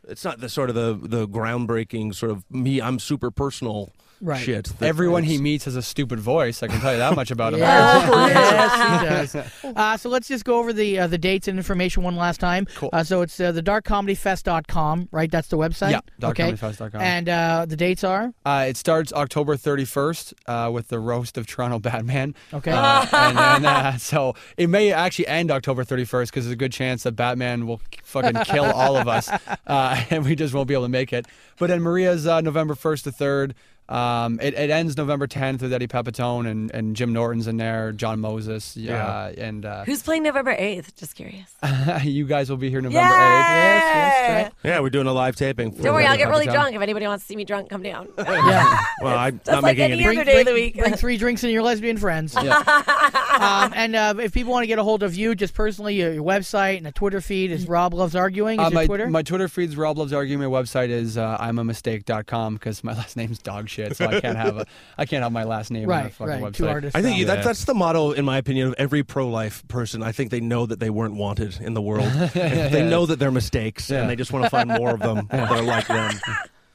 S4: it's not the sort of the the groundbreaking sort of me. I'm super personal
S5: Right.
S4: shit. that-
S8: Everyone he meets has a stupid voice. I can tell you that much about him.
S5: yes, he does. Uh, so let's just go over the uh, the dates and information one last time.
S8: Cool.
S5: Uh, so it's uh, the darkcomedyfest.com, right? That's the website?
S8: Yeah,
S5: okay.
S8: darkcomedyfest.com.
S5: And uh, the dates are?
S8: Uh, it starts October 31st uh, with the roast of Toronto Batman.
S5: Okay.
S8: Uh, and then, uh, so it may actually end October 31st because there's a good chance that Batman will fucking kill all of us uh, and we just won't be able to make it. But then Maria's uh, November 1st to 3rd. Um, it, it ends November 10th with Eddie Pepitone and, and Jim Norton's in there, John Moses. Uh, and uh,
S6: Who's playing November 8th? Just curious.
S8: you guys will be here November
S6: Yay!
S8: 8th.
S5: Yes, yes, right.
S4: Yeah, we're doing a live taping. for-
S6: Don't worry, I'll get really drunk. If anybody wants to see me drunk, come down.
S5: Yeah.
S4: Well, I'm
S6: Just
S4: not
S6: like
S4: making
S6: any
S4: any.
S6: other day of the
S5: bring,
S6: week.
S5: bring three drinks and your lesbian friends. um, and uh, if people want to get a hold of you, just personally, your, your website and a Twitter feed is Rob Loves Arguing. Is
S8: Uh,
S5: your
S8: my,
S5: Twitter?
S8: my Twitter feed's Rob Loves Arguing. My website is uh, imamistake.com because my last name's dog shit, so I can't have a I can't have my last name on
S5: right,
S8: a fucking
S5: right.
S8: website.
S5: Artists.
S4: I think
S5: down.
S4: that, that's the motto, in my opinion, of every pro-life person. I think they know that they weren't wanted in the world. they know that they're mistakes,
S8: Yeah.
S4: and they just want to find more of them that are like them.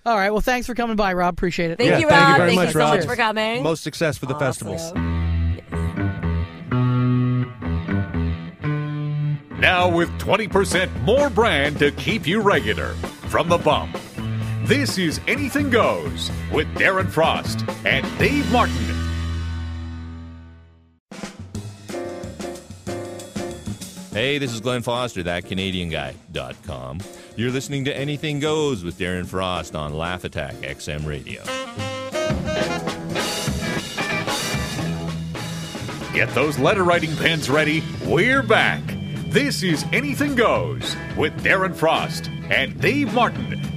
S5: All right. Well, thanks for coming by, Rob. Appreciate it.
S6: Thank
S4: Yeah,
S6: you,
S4: thank you very
S6: Thank
S4: much,
S6: you so
S4: Rob.
S6: much for coming.
S4: Most success for the festivals.
S6: Awesome.
S2: Now with 20% more brand to keep you regular from the bump. This is Anything Goes with Darren Frost and Dave Martin.
S9: Hey, this is Glenn Foster, that Canadian guy.com. You're listening to Anything Goes with Darren Frost on Laugh Attack XM Radio.
S2: Get those letter writing pens ready. We're back. This is Anything Goes with Darren Frost and Dave Martin.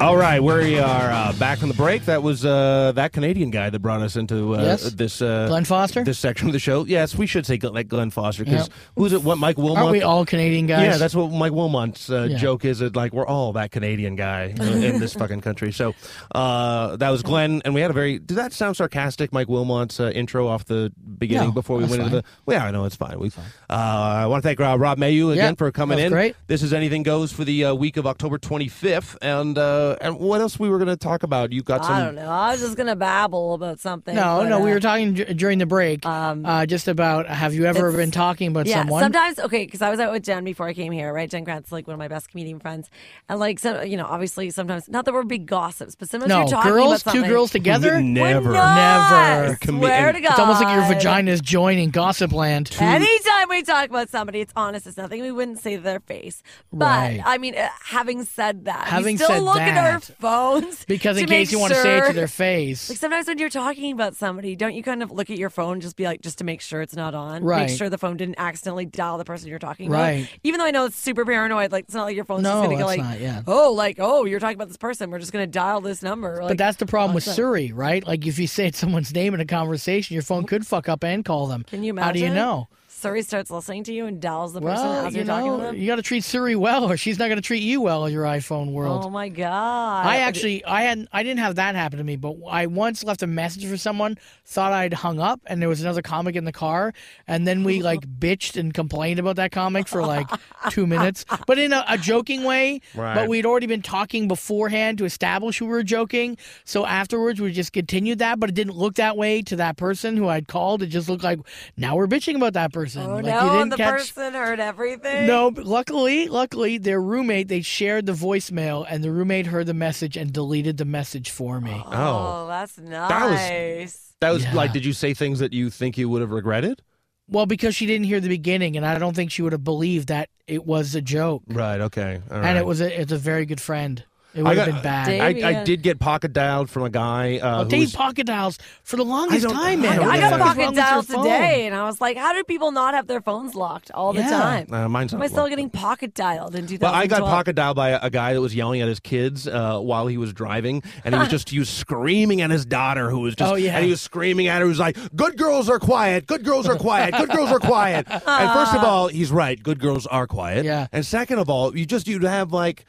S4: All right, we are uh, back from the break. That was uh, that Canadian guy that brought us into uh,
S5: Yes.
S4: this uh,
S5: Glenn Foster?
S4: this section of the show. Yes, we should say Glenn, like Glenn Foster because
S5: Yep.
S4: who's it? What Mike Wilmot?
S5: Aren't we all Canadian guys?
S4: Yeah, that's what Mike Wilmot's uh,
S5: Yeah.
S4: joke is. That like we're all that Canadian guy in this fucking country. So uh, that was Glenn, and we had a very. Did that sound sarcastic? Mike Wilmot's uh, intro off the beginning
S5: No,
S4: before we went into the. Well, yeah, I know it's fine. We. Uh, I want to thank uh, Rob Mayhew again
S5: Yeah,
S4: for coming in.
S5: great.
S4: This is anything goes for the uh, week of October 25th, and uh, and what else we were going to talk about? You got some.
S6: I don't know. I was just gonna babble about something.
S5: No,
S6: but,
S5: no, we
S6: uh,
S5: were talking d- during the break uh, just about have you ever been talking about
S6: yeah,
S5: someone?
S6: sometimes okay, because I was out with Jen before I came here, right? Jen Grant's like one of my best comedian friends, and like so, you know, obviously sometimes not that we're big gossips, but sometimes
S5: no,
S6: you're talking
S5: girls,
S6: about
S5: two
S6: something.
S5: girls together?
S4: Never.
S6: We're not.
S5: Never.
S6: Swear to God.
S5: It's almost like your vagina is joining gossip land.
S6: Anytime we talk about somebody, it's honest. It's nothing we wouldn't say to their face. But
S5: Right.
S6: I mean, uh, having said that,
S5: Having
S6: we still
S5: said
S6: look at our phones
S5: Because in case you want to say it to their face.
S6: Like sometimes when you're talking about somebody, don't you kind of look at your phone just be like just to make sure it's not on,
S5: Right.
S6: Make sure the phone didn't accidentally dial the person you're talking
S5: Right.
S6: about. Even though I know it's super paranoid, like it's not like your phone's
S5: No,
S6: just gonna go like,
S5: not, yeah.
S6: oh, like oh, you're talking about this person. We're just gonna dial this number. Like,
S5: but that's the problem with? Siri, right? Like if you say someone's name in a conversation, your phone could fuck up and call them.
S6: Can you imagine?
S5: How do you know?
S6: Siri starts listening to you and dials the person
S5: Well,
S6: as
S5: you
S6: you're talking to them.
S5: you got to treat Siri well, or she's not going to treat you well in your iPhone world.
S6: Oh my god!
S5: I actually, I had, I didn't have that happen to me, but I once left a message for someone, thought I'd hung up, and there was another comic in the car, and then we like bitched and complained about that comic for like two minutes, but in a, a joking way.
S4: Right.
S5: But we'd already been talking beforehand to establish we were joking, so afterwards we just continued that, but it didn't look that way to that person who I'd called. It just looked like now we're bitching about that person.
S6: Oh
S5: like
S6: no!
S5: you didn't
S6: the
S5: catch.
S6: person heard everything.
S5: No, but luckily, luckily, their roommate they shared the voicemail, and the roommate heard the message and deleted the message for me.
S6: Oh, oh. that's
S4: was-
S6: nice.
S4: That was
S5: Yeah.
S4: like, did you say things that you think you would have regretted?
S5: Well, because she didn't hear the beginning, and I don't think she would have believed that it was a joke.
S4: Right. Okay. All right.
S5: And it was a it's a very good friend. It
S4: I
S5: would have
S4: got-
S5: been bad.
S6: Dave-
S4: I, I did get pocket dialed from a guy. Uh,
S5: oh,
S4: who
S5: Dave
S4: was-
S5: pocket dials for the longest
S4: I
S5: time, man.
S4: I
S6: I got pocket
S5: wrong with your
S6: dialed today, and I was like, "How do people not have their phones locked all the
S5: Yeah.
S6: time?"
S4: Uh, mine's
S6: Am I still
S4: locked.
S6: getting pocket dialed in 2012?
S4: But I got pocket dialed by a, a guy that was yelling at his kids uh, while he was driving, and he was just he was screaming at his daughter, who was just
S5: Oh, yeah.
S4: and he was screaming at her. He was like, "Good girls are quiet. Good girls are quiet. Good girls are quiet." and first of all, he's right. Good girls are quiet.
S5: Yeah.
S4: And second of all, you just you'd have like.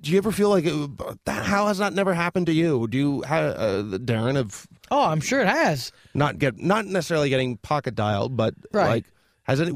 S4: Do you ever feel like it, that? How has that never happened to you? Do you, uh, Darren, have
S5: Oh, I'm sure it has.
S4: not get not necessarily getting pocket dialed, but
S5: Right.
S4: like has any?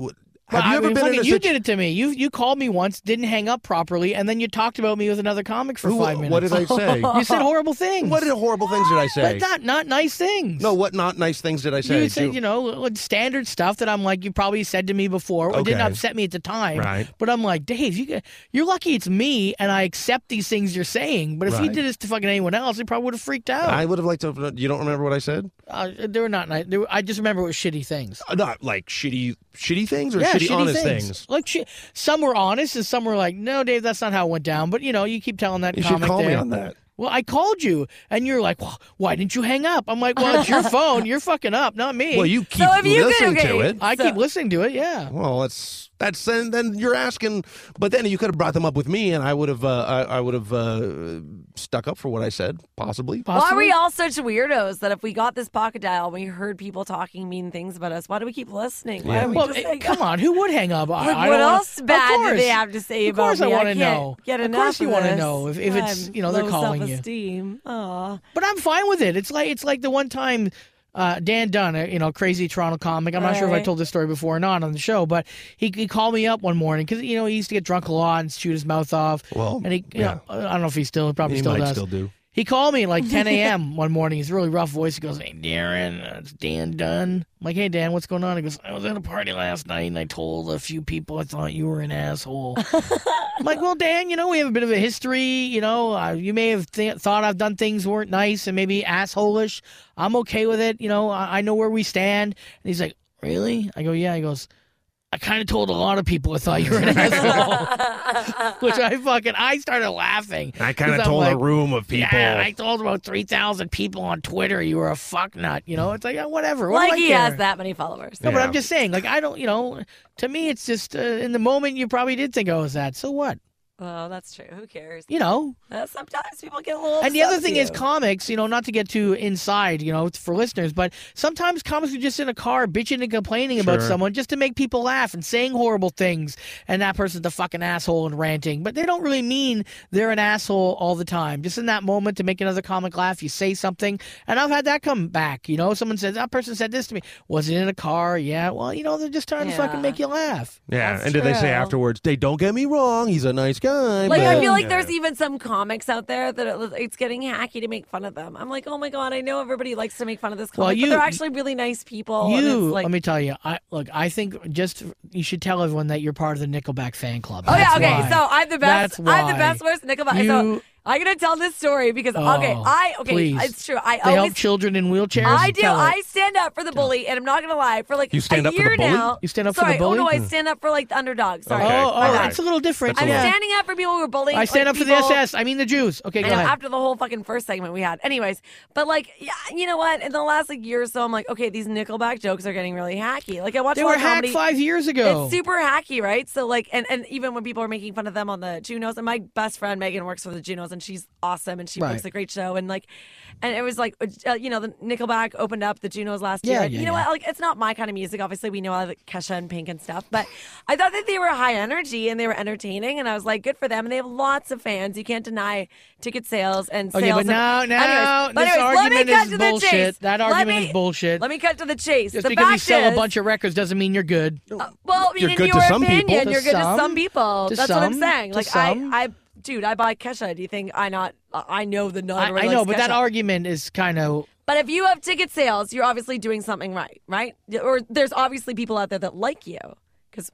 S4: Have
S5: Well,
S4: you
S5: I mean,
S4: been in
S5: fucking-
S4: a
S5: you did it to me. You you called me once, didn't hang up properly, and then you talked about me with another comic for
S4: Who-
S5: five minutes.
S4: What did I say?
S5: You said horrible things.
S4: what did horrible things did I say?
S5: But not not nice things.
S4: no, what not nice things did I say?
S5: You said,
S4: Do-
S5: you know, standard stuff that I'm like, you probably said to me before. It didn't upset me at the time.
S4: Right.
S5: But I'm like, Dave, you you're lucky it's me and I accept these things you're saying. But if you
S4: Right.
S5: did this to fucking anyone else, he probably would have freaked out.
S4: I would have liked to. You don't remember what I said?
S5: uh, they were not nice. Were, I just remember it was shitty things.
S4: Uh, Not like shitty, shitty things or
S5: yeah,
S4: shitty,
S5: shitty
S4: honest
S5: things.
S4: things.
S5: Like shi- some were honest and some were like, no, Dave, that's not how it went down. But you know, you keep telling that
S4: You should
S5: comic
S4: call me on that.
S5: Well, I called you, and you're like, well, "Why didn't you hang up?" I'm like, "Well, it's your phone. You're fucking up, not me."
S4: Well, you keep
S6: if you could-
S4: listening to it.
S5: I
S6: So-
S5: keep listening to it. Yeah.
S4: Well, that's that's then, then you're asking, but then you could have brought them up with me, and I would have uh, I, I would have uh, stuck up for what I said, possibly.
S6: Why are we all such weirdos that if we got this pocket dial and we heard people talking mean things about us, why do we keep listening? Why
S4: Yeah.
S6: don't we
S5: Well,
S6: just
S5: eh,
S6: hang
S5: come on, who would hang up? I,
S6: Like,
S5: I
S6: what
S5: don't wanna-
S6: else bad
S5: of
S6: do they have to say about me? Of course.
S5: I want to know.
S6: Get
S5: of course, you
S6: want to
S5: know if, if it's you know they're calling you.
S6: Esteem. Aw.
S5: But I'm fine with it. It's like it's like the one time uh, Dan Dunn, uh, you know, crazy Toronto comic. I'm not sure if I told this story before or not on the show, but he, he called me up one morning because you know he used to get drunk a lot and shoot his mouth off.
S4: Well,
S5: and he, you
S4: yeah.
S5: know, I don't know if he still probably
S4: He
S5: still
S4: might
S5: does.
S4: still do.
S5: He called me like 10 a.m. one morning. He's a really rough voice. He goes, "Hey Darren, uh, it's Dan Dunn." I'm like, "Hey Dan, what's going on?" He goes, "I was at a party last night and I told a few people I thought you were an asshole." I'm like, "Well, Dan, you know we have a bit of a history. You know, uh, you may have th- thought I've done things weren't nice and maybe assholish. I'm okay with it. You know, I, I know where we stand." And he's like, "Really?" I go, "Yeah." He goes. I kind of told a lot of people I thought you were an asshole, which I fucking I started laughing.
S4: I kind of told
S5: like,
S4: a room of people.
S5: yeah, I told about 3,000 people on Twitter you were a fuck nut. You know, it's like, whatever. What
S6: Like he
S5: care?
S6: has that many followers.
S5: No, but I'm just saying, like, I don't, you know, to me, it's just, uh, in the moment, you probably did think I was that. So what?
S6: Oh, that's true. Who cares?
S5: You know?
S6: Uh, sometimes people get a little.
S5: And the other thing is comics, you know, not to get too inside, you know, for listeners, but sometimes comics are just in a car bitching and complaining about someone just to make people laugh and saying horrible things and that person's the fucking asshole and ranting. But they don't really mean they're an asshole all the time. Just in that moment to make another comic laugh, you say something. And I've had that come back, you know, someone says, that person said this to me. Was it in a car? Yeah. Well, you know, they're just trying to fucking make you laugh.
S4: yeah,
S6: That's
S4: and did they say afterwards? They don't get me wrong. He's a nice guy. Die.
S6: Like I feel like there's even some comics out there that it, it's getting hacky to make fun of them. I'm like, oh my god, I know everybody likes to make fun of this comic,
S5: Well,
S6: but they're actually really nice people.
S5: You,
S6: like,
S5: let me tell you. I look. I think just you should tell everyone that you're part of the Nickelback fan club.
S6: Oh yeah, okay.
S5: why.
S6: So I'm the best.
S5: That's
S6: I'm the best worst Nickelback.
S5: You-
S6: so I'm gonna tell this story because okay,
S5: Oh,
S6: I okay,
S5: please.
S6: it's true. I
S5: They help children in wheelchairs.
S6: I do. I stand up for the bully, and I'm not gonna lie. For like
S4: You stand
S6: a
S4: up for the
S6: year
S4: bully?
S6: now,
S5: You stand up for the
S6: sorry,
S5: bully?
S6: Oh no, I stand up for like the underdog. Sorry.
S4: Okay.
S5: Oh,
S4: All
S5: oh,
S4: right.
S5: it's a little different.
S6: I'm
S5: yeah.
S6: standing up for people who are bullying.
S5: I stand
S6: like,
S5: up for
S6: people-
S5: the SS. I mean the Jews. Okay, go
S6: know,
S5: ahead.
S6: after the whole fucking first segment we had. Anyways, but like, yeah, you know what? In the last like year or so, I'm like, okay, these Nickelback jokes are getting really hacky. Like I watched
S5: they
S6: a lot
S5: were hacked
S6: comedy.
S5: five years ago.
S6: It's super hacky, right? So like, and, and even when people are making fun of them on the Junos, and my best friend Megan works for the Junos, and she's awesome, and she
S5: Right.
S6: makes a great show, and like, and it was like, uh, you know, the Nickelback opened up the Junos last
S5: Yeah,
S6: year.
S5: yeah,
S6: you know
S5: yeah.
S6: what? Like, it's not my kind of music. Obviously, we know all the Kesha and Pink and stuff, but I thought that they were high energy and they were entertaining, and I was like, good for them. And they have lots of fans. You can't deny ticket sales and
S5: Okay,
S6: sales.
S5: but
S6: of-
S5: now, now
S6: anyways,
S5: this
S6: anyways,
S5: argument is bullshit. That argument
S6: me-
S5: is bullshit.
S6: Let me cut to the chase.
S5: Just
S6: the
S5: because you sell
S6: is,
S5: a bunch of records doesn't mean you're good.
S6: uh, well, I mean,
S4: You're
S6: in
S4: good to
S6: your
S4: some people.
S6: opinion,
S5: To
S6: you're good to
S5: some.
S6: some people.
S5: To
S6: That's what I'm saying.
S5: To
S6: Like
S5: some.
S6: I, I, dude, I buy Kesha. Do you think I not? I know the non.
S5: I, I know, but that argument is kind of
S6: But if you have ticket sales, you're obviously doing something right, right? Or there's obviously people out there that like you because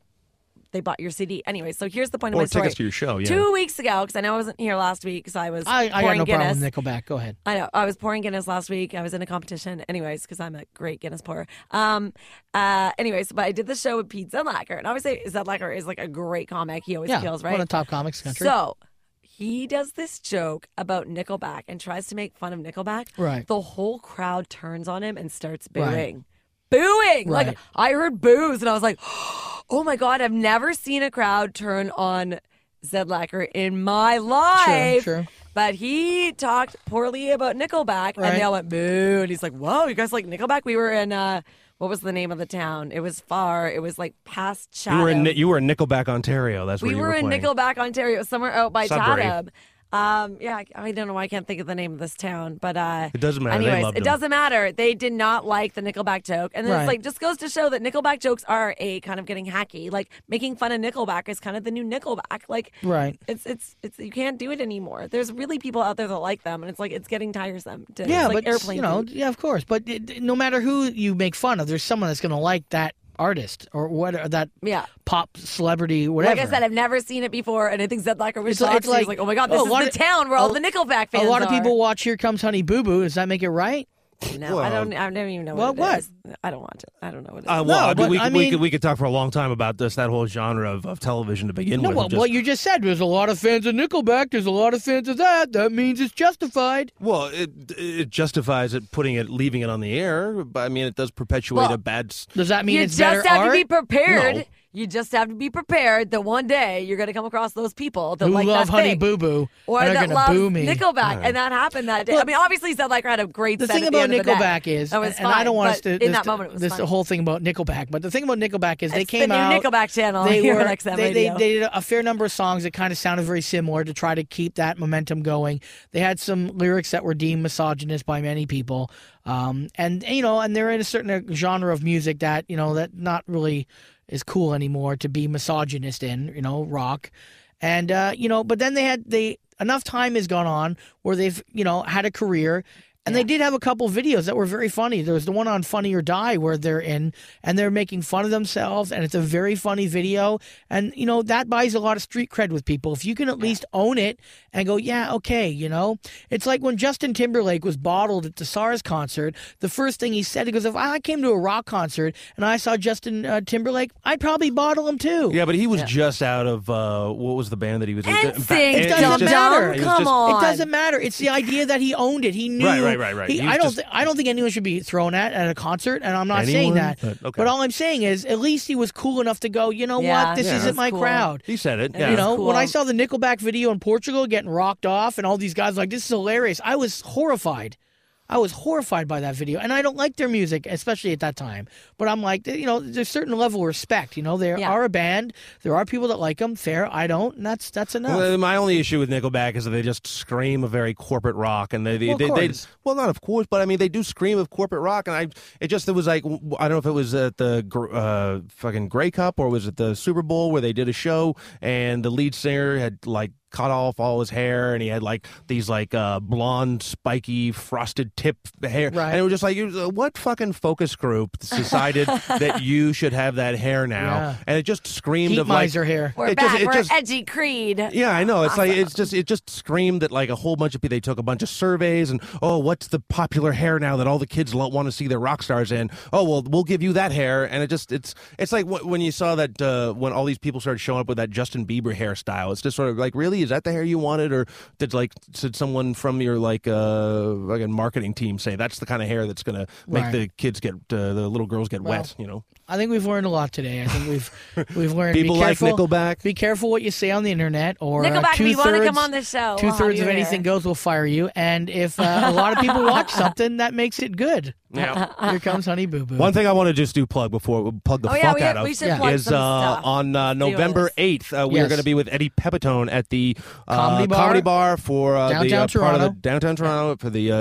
S6: they bought your CD anyway. So here's the point of
S4: Or
S6: my story.
S4: tickets to your show, yeah.
S6: Two weeks ago, because I know I wasn't here last week because I was
S5: I, I got
S6: pouring
S5: no
S6: Guinness.
S5: problem with Nickelback. Go ahead.
S6: I know. I was pouring Guinness last week. I was in a competition, anyways, because I'm a great Guinness pourer. Um, uh, anyways, but I did the show with Pete Zedlacher, and obviously Zedlacher is like a great comic. He always
S5: Yeah,
S6: kills, right?
S5: one of the top comics in the country.
S6: So he does this joke about Nickelback and tries to make fun of Nickelback.
S5: Right.
S6: The whole crowd turns on him and starts
S5: Right.
S6: booing. Booing!
S5: Right.
S6: Like I heard boos and I was like, oh my god, I've never seen a crowd turn on Zedlacher in my life.
S5: True, true.
S6: But he talked poorly about Nickelback and they all went boo and he's like, Whoa, you guys like Nickelback? We were in uh what was the name of the town? It was far. It was like past Chatham.
S4: You were in you were in Nickelback, Ontario. That's where
S6: We
S4: you
S6: were
S4: were
S6: in
S4: playing.
S6: Nickelback, Ontario, somewhere out by
S4: Sudbury.
S6: Chatham. Um, yeah, I- I don't know why I can't think of the name of this town, but uh,
S4: It doesn't matter. They
S6: Anyways,
S4: loved
S6: it
S4: him.
S6: doesn't matter. They did not like the Nickelback joke, and then
S5: Right.
S6: it's like just goes to show that Nickelback jokes are a kind of getting hacky. Like making fun of Nickelback is kind of the new Nickelback. Like,
S5: Right.
S6: It's it's it's you can't do it anymore. There's really people out there that like them, and it's like it's getting tiresome. To,
S5: Yeah,
S6: like
S5: but
S6: airplane
S5: you know,
S6: food.
S5: yeah, of course. But it, no matter who you make fun of, there's someone that's going to like that artist or what or that
S6: Yeah.
S5: pop celebrity, whatever.
S6: Like I said, I've never seen it before, and I think Zedlacher was
S5: It's
S6: shocked.
S5: it's like-
S6: like, "Oh my god, this
S5: oh,
S6: is the
S5: of-
S6: town where all the Nickelback fans
S5: a lot of
S6: are."
S5: people watch "Here Comes Honey Boo Boo." Does that make it right?
S6: No, I don't. I don't even know
S5: Well,
S6: what.
S5: what?
S6: it is. I don't watch it. I don't know what it is.
S4: Uh, well,
S5: No,
S4: I mean,
S5: but
S4: we,
S5: I
S4: could- we could we could talk for a long time about this that whole genre of, of television to begin
S5: No,
S4: with.
S5: what,
S4: just-
S5: what you just said. There's a lot of fans of Nickelback. There's a lot of fans of that. That means it's justified.
S4: well, it it justifies it putting it leaving it on the air. But I mean, it does perpetuate
S6: Well,
S4: a bad.
S5: Does that mean
S6: you
S5: it's
S6: just
S5: better
S6: have
S5: art?
S6: to be prepared.
S4: No.
S6: You just have to be prepared that one day you're going to come across those people that
S5: Who
S6: like
S5: love
S6: that
S5: Honey
S6: thing.
S5: Boo Boo
S6: or
S5: and
S6: that love
S5: boo me.
S6: Nickelback, and that happened that day. I mean, obviously, Zedlacher had a great.
S5: the
S6: set
S5: thing
S6: at the
S5: about
S6: the day.
S5: Nickelback is,
S6: that was
S5: and I don't want us
S6: but
S5: to
S6: in
S5: this,
S6: that moment it was
S5: this
S6: fine.
S5: whole thing about Nickelback, but the thing about Nickelback is they
S6: It's the
S5: came
S6: new
S5: out
S6: Nickelback channel
S5: They were
S6: on XM
S5: they, they they did a fair number of songs that kind of sounded very similar to try to keep that momentum going. They had some lyrics that were deemed misogynist by many people, um, and you know, and they're in a certain genre of music that you know that not really is cool anymore to be misogynist in, you know, rock. And uh, you know, but then they had they enough time has gone on where they've, you know, had a career and they did have a couple videos that were very funny. There was the one on Funny or Die where they're in and they're making fun of themselves, and it's a very funny video. And, you know, that buys a lot of street cred with people. If you can at least own it and go, yeah, okay, you know? It's like when Justin Timberlake was bottled at the SARS concert, the first thing he said, he goes, if I came to a rock concert and I saw Justin uh, Timberlake, I'd probably bottle him too.
S4: Yeah, but he was just out of uh, what was the band that he was in? It
S5: doesn't matter.
S4: it
S6: Come
S4: just-
S6: on.
S5: It doesn't matter. It's the idea that he owned it. He knew.
S4: Right, right, right, right.
S5: he-
S4: He
S5: I don't.
S4: just-
S5: thi- I don't think anyone should be thrown at at a concert, and I'm not saying that.
S4: But, okay.
S5: all I'm saying is, at least he was cool enough to go. You know
S6: Yeah,
S5: what? This
S6: yeah.
S5: isn't my
S6: cool.
S5: crowd.
S4: He said it.
S6: It
S4: Yeah.
S5: You
S6: is
S5: know, when I saw the Nickelback video in Portugal getting rocked off, and all these guys like, "This is hilarious," I was horrified. I was horrified by that video, and I don't like their music, especially at that time. But I'm like, you know, there's a certain level of respect. You know, they
S6: Yeah.
S5: are a band. There are people that like them. Fair, I don't, and that's that's enough.
S4: Well, my only issue with Nickelback is that they just scream a very corporate rock, and they they,
S5: Well, of
S4: they, they well not of course, but I mean they do scream of corporate rock, and I it just it was like I don't know if it was at the gr- uh, fucking Grey Cup or was it the Super Bowl where they did a show and the lead singer had like cut off all his hair and he had like these like uh, blonde spiky frosted tip hair
S5: Right.
S4: and it was just like you- uh, what fucking focus group decided that you should have that hair now
S5: Yeah.
S4: and it just screamed
S5: Heat
S4: of like
S5: hair.
S6: We're
S4: it
S6: back.
S4: just-
S6: We're
S4: just-
S6: edgy Creed.
S4: yeah, I know. It's like it's just it just screamed that like a whole bunch of people. They took a bunch of surveys and oh, what's the popular hair now that all the kids lo- want to see their rock stars in? Oh, well, we'll give you that hair. And it just it's it's like wh- when you saw that uh, when all these people started showing up with that Justin Bieber hairstyle. It's just sort of like really is that the hair you wanted, or did like did someone from your like uh like a marketing team say that's the kind of hair that's gonna make
S5: Right.
S4: the kids get uh, the little girls get
S5: Well,
S4: wet? You know,
S5: I think we've learned a lot today. I think we've we've learned
S4: people
S5: be
S4: like
S5: careful,
S4: Nickelback.
S5: Be careful what you say on the internet, or uh,
S6: Nickelback, if you want to come on the show, we'll
S5: Two thirds of
S6: here.
S5: anything goes we'll fire you, and if uh, a lot of people watch something, that makes it good.
S4: Yeah.
S5: Here comes Honey Boo Boo.
S4: One thing I want to just do plug before we plug the
S6: Oh, yeah,
S4: fuck
S6: we-
S4: out of
S6: we should
S5: Yeah.
S4: is uh, on uh, November eighth. Uh, we are going to be with Eddie Pepitone at the uh,
S5: Comedy Bar.
S4: Comedy Bar for uh, the
S5: Downtown
S4: uh, part of the downtown Toronto for the uh,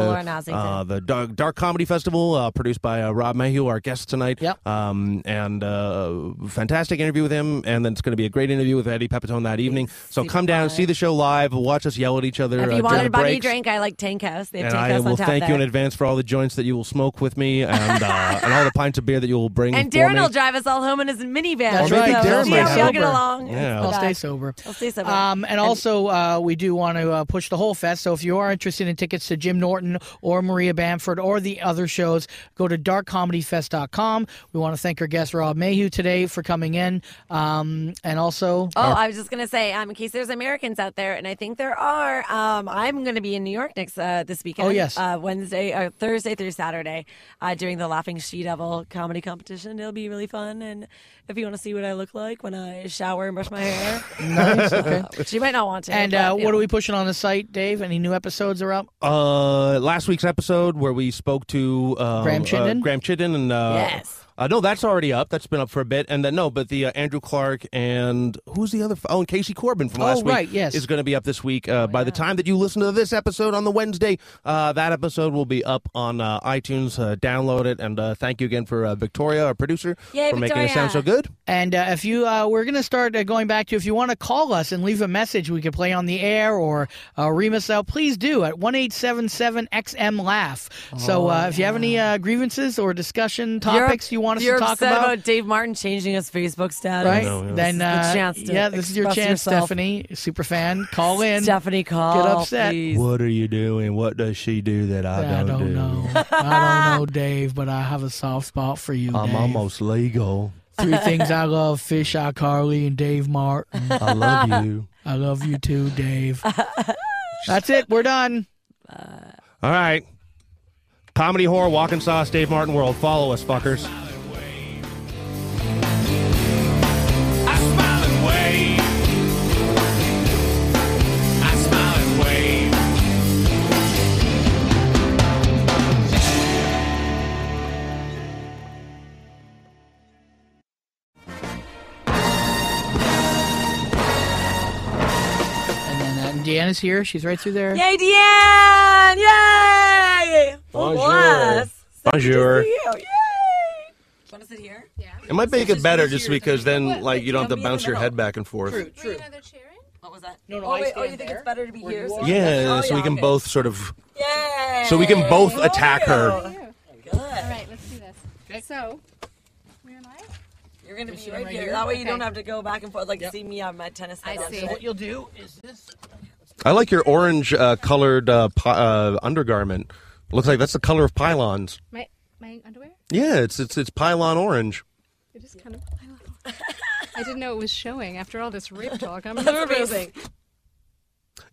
S4: uh, the dark, dark Comedy Festival, uh, produced by uh, Rob Mayhew, our guest tonight.
S5: Yep.
S4: Um, and uh, fantastic interview with him, and then it's going to be a great interview with Eddie Pepitone that evening. So come down, see the show live, watch us yell at each other.
S6: If
S4: uh,
S6: you
S4: during
S6: wanted a bunny drink, I like Tank House. They have
S4: And
S6: Tank
S4: I
S6: House on
S4: will thank
S6: there.
S4: you in advance for all the joints that you will smoke with me, and uh, and all the pints of beer that you will bring.
S6: And
S4: for
S6: Darren
S4: me.
S6: will drive us all home in his minivan.
S5: That's
S6: so
S5: right.
S6: we'll
S5: Darren
S6: see
S5: might
S6: we all
S5: sober.
S6: get along.
S4: Yeah.
S5: I'll stay sober.
S6: I'll stay sober.
S5: Um, and also, uh, we do want to uh, push the whole fest. So if you are interested in tickets to Jim Norton or Maria Bamford or the other shows, go to darkcomedyfest.com. We want to thank our guest Rob Mayhew today for coming in, um, and also.
S6: Oh, I was just gonna say, um, in case there's Americans out there, and I think there are. Um, I'm gonna be in New York next uh, this weekend.
S5: Oh, yes.
S6: uh, Wednesday, uh, Thursday through Saturday, uh, doing the Laughing She Devil comedy competition. It'll be really fun, and if you want to see what I look like when I shower and brush my hair,
S5: Nice. Okay.
S6: which you might not want to.
S5: And
S6: but,
S5: uh, what
S6: know.
S5: are we pushing on the site, Dave? Any new episodes are up?
S4: Uh, last week's episode where we spoke to uh,
S5: Graham Chittenden?
S4: Uh, Graham Chittenden and uh,
S6: Yes.
S4: Uh, no, that's already up. That's been up for a bit, and then no, but the uh, Andrew Clark and who's the other? f- Oh, and Casey Corbin from
S5: Oh,
S4: last week.
S5: right, yes.
S4: is going to be up this week. Uh,
S6: Oh,
S4: by the time that you listen to this episode on the Wednesday, uh, that episode will be up on uh, iTunes. Uh, download it, and uh, thank you again for uh, Victoria, our producer,
S6: Yay,
S4: for making it sound so
S6: Victoria.
S4: Good.
S5: And uh, if you, uh, we're going to start uh, going back to if you want to call us and leave a message, we could play on the air or uh, ream us out. Please do at one eight seven seven XM Laugh. so uh, if you have any uh, grievances or discussion topics you want us
S6: you're
S5: to talk
S6: upset
S5: about,
S6: Dave Martin changing his Facebook status.
S5: right?
S4: know, yeah.
S5: Then
S6: This is the
S5: uh,
S6: chance to
S5: yeah, this is your chance,
S6: yourself.
S5: Stephanie, super fan. Call in.
S6: Stephanie, call.
S5: Get upset.
S6: please.
S4: What are you doing? What does she do that I,
S5: I don't
S4: do?
S5: know. I don't know, Dave, but I have a soft spot for you.
S4: I'm
S5: Dave.
S4: almost legal.
S5: Three things I love: Fish Eye Carly and Dave Martin.
S4: I love you.
S5: I love you too, Dave. That's it. We're done.
S4: All right. Comedy horror, walking sauce, Dave Martin World. Follow us, fuckers.
S5: Deanne's here. She's right through there.
S6: Yay, Deanne! Yay! Full
S4: Bonjour.
S6: So
S4: Bonjour.
S6: you. Yay! Want to sit here? Yeah.
S4: It might make it better just because then, like, you don't have to
S6: Don't be in
S4: bounce your head back and forth.
S5: True.
S6: What was that?
S5: No, no,
S6: Oh,
S5: I
S6: wait, oh,
S5: stand
S6: you think
S5: there.
S6: it's better to be
S5: Where
S6: here?
S5: you
S6: so.
S5: Oh,
S4: yeah,
S6: Oh,
S4: so we can
S6: okay.
S4: both sort of.
S6: Yay!
S4: So we can both oh, attack her.
S6: Good.
S10: All right, let's do this. Okay. So, where am I?
S6: You're going to be right
S5: right
S6: here.
S5: here?
S6: That way you don't have to go back and forth like see me on my tennis
S10: I see.
S6: So
S5: What you'll do is this.
S4: I like your orange uh, colored uh, pi- uh, undergarment. Looks like that's the color of pylons.
S10: My my underwear?
S4: Yeah, it's it's it's pylon orange.
S10: It is kind of. I didn't know it was showing. After all this rape talk, I'm
S6: That's
S10: nervous.
S6: amazing.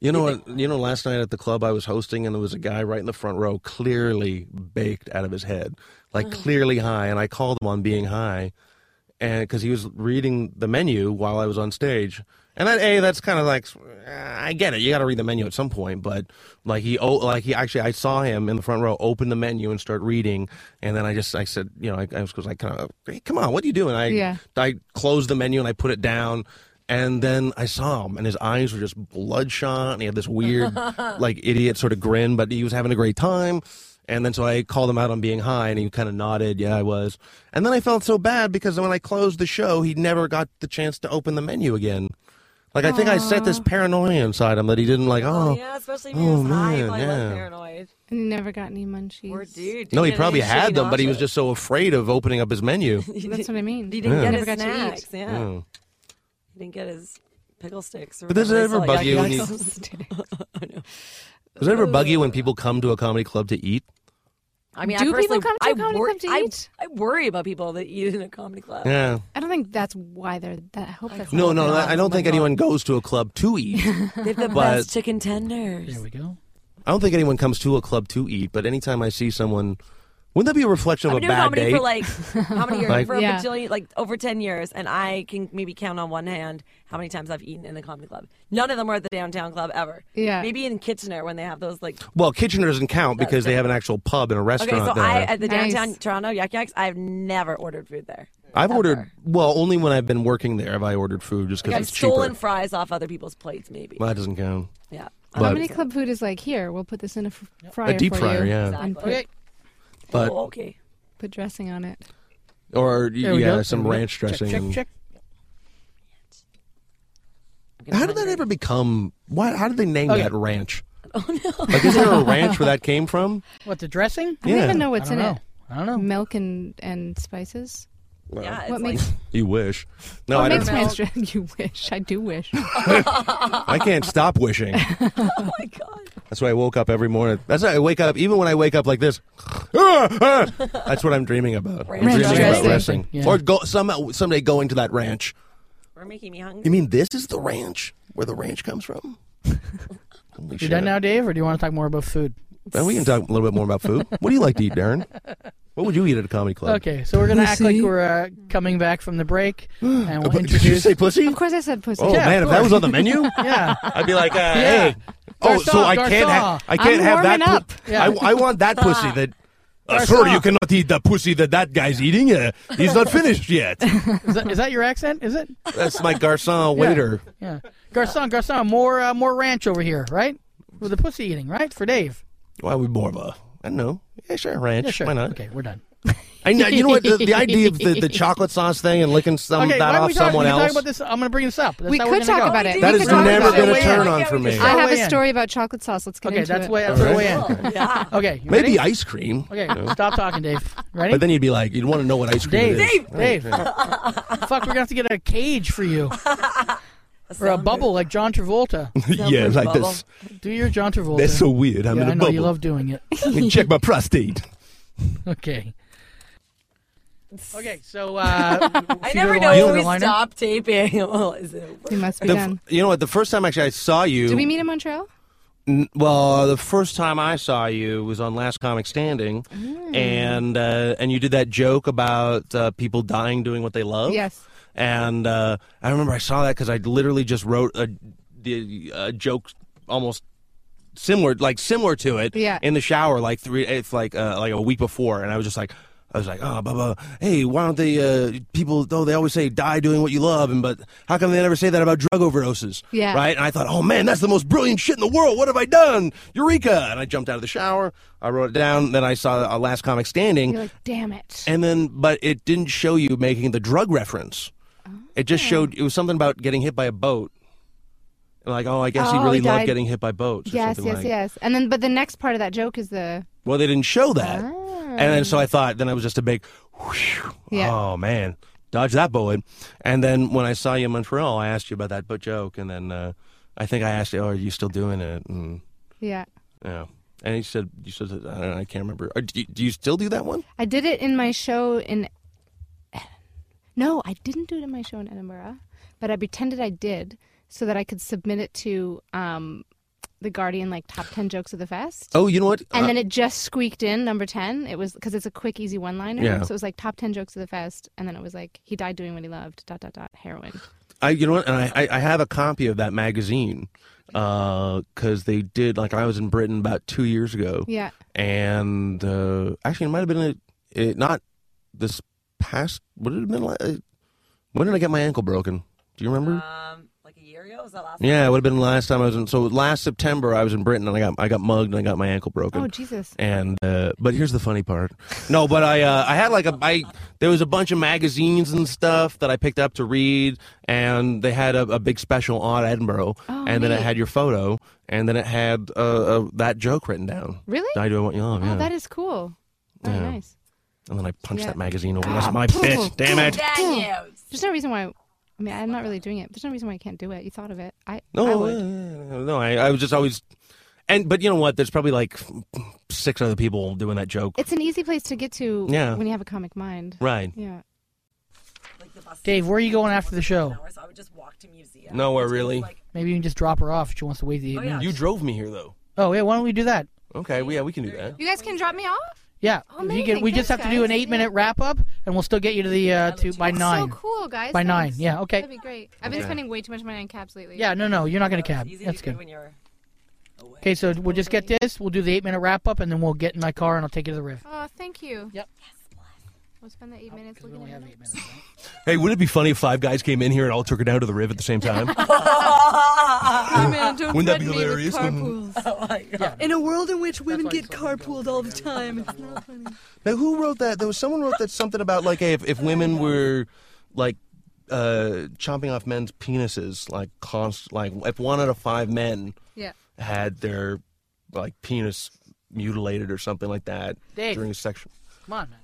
S4: You know what? You know, last night at the club I was hosting, and there was a guy right in the front row, clearly baked out of his head, like clearly high. And I called him on being high, and because he was reading the menu while I was on stage, And that a that's kind of like I get it. You got to read the menu at some point, but like he oh like he actually I saw him in the front row open the menu and start reading, and then I just I said you know I, I was like kind of hey, come on what are you doing? I
S10: Yeah.
S4: I closed the menu and I put it down. And then I saw him, and his eyes were just bloodshot, and he had this weird, like idiot sort of grin, but he was having a great time. And then so I called him out on being high, and he kind of nodded, "Yeah, I was." And then I felt so bad because when I closed the show, he never got the chance to open the menu again. Like I think I set this paranoia inside him that he didn't like. Oh,
S6: yeah, especially if he
S4: oh
S6: was high, he
S4: man,
S6: probably was
S4: yeah.
S6: paranoid.
S10: And you never got any munchies.
S6: Poor dude.
S4: No, he probably had
S6: shitty
S4: them, but he was just so afraid of opening up his menu.
S10: That's what I mean.
S6: He didn't
S4: Yeah.
S6: get
S10: Never
S6: his
S10: got to eat.
S6: snacks. Yeah.
S4: Mm.
S6: He didn't get his pickle sticks. Or
S4: But does it ever
S6: sell
S4: bug you when you- Does it ever bug you when people come to a comedy club to eat?
S6: I mean,
S10: Do
S6: I
S10: people come to a
S6: I
S10: comedy
S6: wor-
S10: club to
S6: I-
S10: eat?
S6: I worry about people that eat in a comedy club.
S4: Yeah.
S10: I don't think that's why they're that. I hope that's
S4: No, no,
S10: why.
S4: that- I don't think anyone goes to a club to eat.
S6: They have the best chicken tenders.
S5: There we go.
S4: I don't think anyone comes to a club to eat, but anytime I see someone, wouldn't that be a reflection
S6: I've
S4: of
S6: been
S4: a
S6: doing
S4: bad
S6: comedy
S4: day?
S6: for like how many years?
S4: Like-
S6: for a
S10: Yeah.
S6: bajillion, like over ten years, and I can maybe count on one hand how many times I've eaten in the comedy club. None of them were at the downtown club ever.
S10: Yeah.
S6: maybe in Kitchener when they have those like.
S4: well, Kitchener doesn't count because they have an actual pub and a
S6: Okay,
S4: restaurant
S6: so
S4: there.
S6: I at the
S10: Nice.
S6: downtown Toronto Yuk Yuk's, I've never ordered food there.
S4: I've
S6: ever.
S4: ordered well only when I've been working there have I ordered food just
S6: Like
S4: because
S6: I've
S4: it's cheaper.
S6: stolen fries off other people's plates, maybe.
S4: Well, that doesn't count.
S6: yeah.
S4: But-
S10: Comedy club food is like here. We'll put this in a f- fryer.
S4: A deep
S10: for
S4: fryer,
S10: you
S4: yeah.
S10: And put,
S5: Okay.
S4: But
S6: oh, okay.
S10: put dressing on it.
S4: or
S5: There we
S4: yeah,
S5: go.
S4: some
S5: There we
S4: ranch dressing.
S5: Check, check, check.
S4: How did that ever become? What? How did they name
S5: Okay.
S4: that ranch? Oh no! Like, is there a ranch where that came from?
S5: What the dressing?
S10: I don't
S4: Yeah.
S10: even know
S5: I
S10: what's
S5: don't
S10: in
S5: know.
S10: it.
S5: I don't know.
S10: Milk and and spices.
S6: Yeah, it's
S10: What
S6: like,
S10: makes
S4: You wish. No,
S10: what
S4: I
S10: makes
S4: don't.
S10: ranch dressing? You wish. I do wish.
S4: I can't stop wishing.
S6: oh my god.
S4: That's why I woke up every morning. That's why I wake up, even when I wake up like this. Ah, ah, that's what I'm dreaming about. I'm
S6: Ranch
S4: dreaming about
S10: dressing.
S4: dressing.
S5: Yeah.
S4: Or go some someday going to that ranch.
S6: We're making me hungry.
S4: You mean this is the ranch where the ranch comes from?
S5: You done now, Dave, or do you want to talk more about food?
S4: Well, we can talk a little bit more about food. What do you like to eat, Darren? What would you eat at a comedy club?
S5: Okay, so we're gonna act like we're uh, coming back from the break, and we'll
S4: But Did you
S5: introduce.
S4: say pussy?
S10: Of course, I said pussy.
S4: Oh
S5: Yeah,
S4: man,
S5: of
S4: if that
S5: course.
S4: was on the menu,
S5: Yeah,
S4: I'd be like, uh,
S5: Yeah.
S4: hey. Oh, so I can't have
S5: garçon.
S4: I can't
S10: I'm
S4: have that.
S10: warming up.
S5: Yeah.
S4: I, I want that pussy that. Uh, sir, you cannot eat the pussy that that guy's eating. Uh, he's not finished yet.
S5: is that, is that your accent? Is it?
S4: That's my garçon waiter.
S5: Yeah, Garcon, Garcon, more uh, more ranch over here, right? With the pussy eating, right? For Dave.
S4: Why we more of a? I don't know. Yeah, sure, ranch.
S5: Yeah, sure.
S4: Why not?
S5: Okay, we're done.
S4: I know. You know what? The, the idea of the, the chocolate sauce thing and licking some
S5: okay,
S4: that
S5: why don't
S4: off
S5: we talk,
S4: someone
S5: we can
S4: else.
S5: talk about this? I'm going to bring this up. That's
S10: We
S5: how
S10: could
S5: we're gonna
S10: talk
S5: go.
S10: about it.
S4: That
S10: We
S4: has
S10: could talk
S4: never
S10: about
S4: been a turn on for me.
S10: I have a story about chocolate sauce. Let's get
S5: Okay,
S10: into
S5: that's
S10: it.
S5: way that's the way in.
S6: Yeah.
S5: Okay, you
S4: Maybe
S5: ready?
S4: ice cream.
S5: Okay, stop talking, Dave. Ready?
S4: But then you'd be like, you'd want to know what ice cream
S5: Dave,
S4: is.
S5: Dave, Dave. Fuck, we're gonna have to get a cage for you or a bubble like John Travolta.
S4: yeah, like
S6: bubble.
S4: this.
S5: Do your John Travolta.
S4: That's so weird. I'm
S5: yeah,
S4: in a
S5: I know
S4: bubble.
S5: you love doing it.
S4: Let me check my prostate.
S5: Okay. Okay, so uh,
S6: I never know
S5: line-
S6: when we
S5: liner?
S6: stop taping. Oh, is it over?
S10: He must be
S4: The,
S10: done.
S4: you know what? The first time actually I saw you.
S10: Did we meet in Montreal?
S4: N- Well, the first time I saw you was on Last Comic Standing,
S10: Mm.
S4: and uh, and you did that joke about uh, people dying doing what they love.
S10: Yes.
S4: And uh, I remember I saw that because I literally just wrote a, the a joke almost similar, like similar to it,
S10: Yeah.
S4: in the shower, like three, it's like uh, like a week before, and I was just like. I was like, oh, blah, blah. Hey, why don't they? Uh, people, though, they always say die doing what you love, and but how come they never say that about drug overdoses?
S10: Yeah.
S4: Right. And I thought, oh man, that's the most brilliant shit in the world. What have I done? Eureka! And I jumped out of the shower. I wrote it down. Then I saw a Last Comic Standing,
S10: You're like, damn it.
S4: and then, but it didn't show you making the drug reference. It just showed it was something about getting hit by a boat. Like, oh, I guess he
S10: Oh,
S4: really
S10: he
S4: loved
S10: died-
S4: getting hit by boats. Or
S10: yes,
S4: something
S10: yes,
S4: like.
S10: yes. And then, but the next part of that joke is the.
S4: Well, they didn't show that,
S10: Ah.
S4: and then so I thought, then it was just a big, whew,
S10: Yeah.
S4: oh man, dodge that bullet. And then when I saw you in Montreal, I asked you about that boat joke, and then uh, I think I asked you, oh, are you still doing it? And
S10: Yeah.
S4: yeah, and he said, you said, I, don't know, I can't remember. Or do, you, do you still do that one?
S10: I did it in my show in. No, I didn't do it in my show in Edinburgh, but I pretended I did so that I could submit it to um, the Guardian, like top ten jokes of the fest.
S4: Oh, you know what?
S10: And
S4: Uh,
S10: then it just squeaked in number ten. It was because it's a quick, easy one-liner.
S4: Yeah.
S10: So it was like top ten jokes of the fest, and then it was like he died doing what he loved. Dot dot dot heroin.
S4: I you know what? And I, I, I have a copy of that magazine because they did like I was in Britain about two years ago.
S10: Yeah.
S4: And uh, actually, it might have been a, it, not this past. Would it have been like? uh, When did I get my ankle broken? Do you remember?
S6: Um, like a year ago? Was that last?
S4: yeah, it would have been last time I was in. So last September, I was in Britain and I got I got mugged and I got my ankle broken.
S10: Oh Jesus.
S4: And uh, but here's the funny part. No, but I uh, I had like a I there was a bunch of magazines and stuff that I picked up to read, and they had a, a big special on Edinburgh,
S10: Oh,
S4: and then it had your photo, and then it had uh, uh, that joke written down.
S10: Really?
S4: I do want you love.
S10: Oh,
S4: Yeah.
S10: that is cool. Very
S4: Yeah.
S10: nice.
S4: And then I punched
S10: Yeah.
S4: that magazine over. That's
S10: Ah,
S4: my
S10: poo.
S4: bitch. Damn it.
S10: There's no reason why. I mean, I'm not really doing it. There's no reason why I can't do it. You thought of it. I. I
S4: No,
S10: would.
S4: uh, no, I, I was just always, and but you know what? There's probably like six other people doing that joke.
S10: It's an easy place to get to
S4: Yeah.
S10: when you have a comic mind.
S4: Right.
S10: Yeah.
S5: Dave, where are you going after the show?
S6: So I would just walk to museums.
S4: Nowhere really.
S5: Maybe you can just drop her off if she wants to wait the eight minutes.
S4: You drove me here though.
S5: Oh yeah, why don't we do that?
S4: Okay, well, yeah, we can do that.
S10: You guys can drop me off.
S5: Yeah,
S10: Oh,
S5: If you get,
S10: amazing.
S5: we just have
S10: Thanks,
S5: to do an
S10: guys.
S5: eight minute wrap up, and we'll still get you to the uh, to by nine.
S10: So cool, guys.
S5: By nine,
S10: Thanks.
S5: yeah, okay.
S10: That'd be great. I've been
S5: Okay.
S10: spending way too much money on cabs lately.
S5: Yeah, no, no, you're not going to cab. That's good. Okay, so we'll just get this. We'll do the eight minute wrap up, and then we'll get in my car and I'll take you to the Riv.
S10: Oh, thank you.
S5: Yep.
S10: We'll spend the eight minutes looking at it.
S4: Hey, wouldn't it be funny if five guys came in here and all took her down to the riv at the same time?
S11: Oh, man, don't
S4: Wouldn't that be hilarious?
S11: With carpools.
S6: Oh my god.
S11: In a world in which women get carpooled all the time, it's not funny.
S4: now, who wrote that? There was someone wrote that something about like hey, if, if women were like uh, chomping off men's penises, like const, like if one out of five men
S10: Yeah.
S4: had their like penis mutilated or something like that
S5: Dave.
S4: during a sexual.
S5: Come on, man.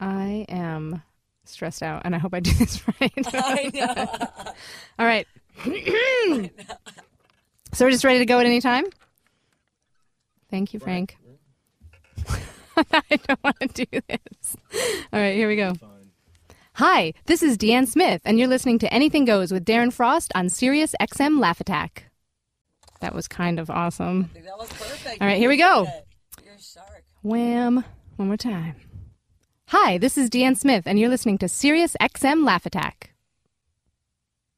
S10: I am stressed out, and I hope I do this right.
S6: I know.
S10: All right. so we're just ready to go at any time. Thank you, Frank. I don't want to do this. All right, here we go. Hi, this is Deanne Smith, and you're listening to Anything Goes with Darren Frost on Sirius XM Laugh Attack. That was kind of awesome.
S6: That was perfect.
S10: All right, here we go.
S6: You're a.
S10: Wham. One more time. Hi, this is Deanne Smith, and you're listening to Sirius XM Laugh Attack.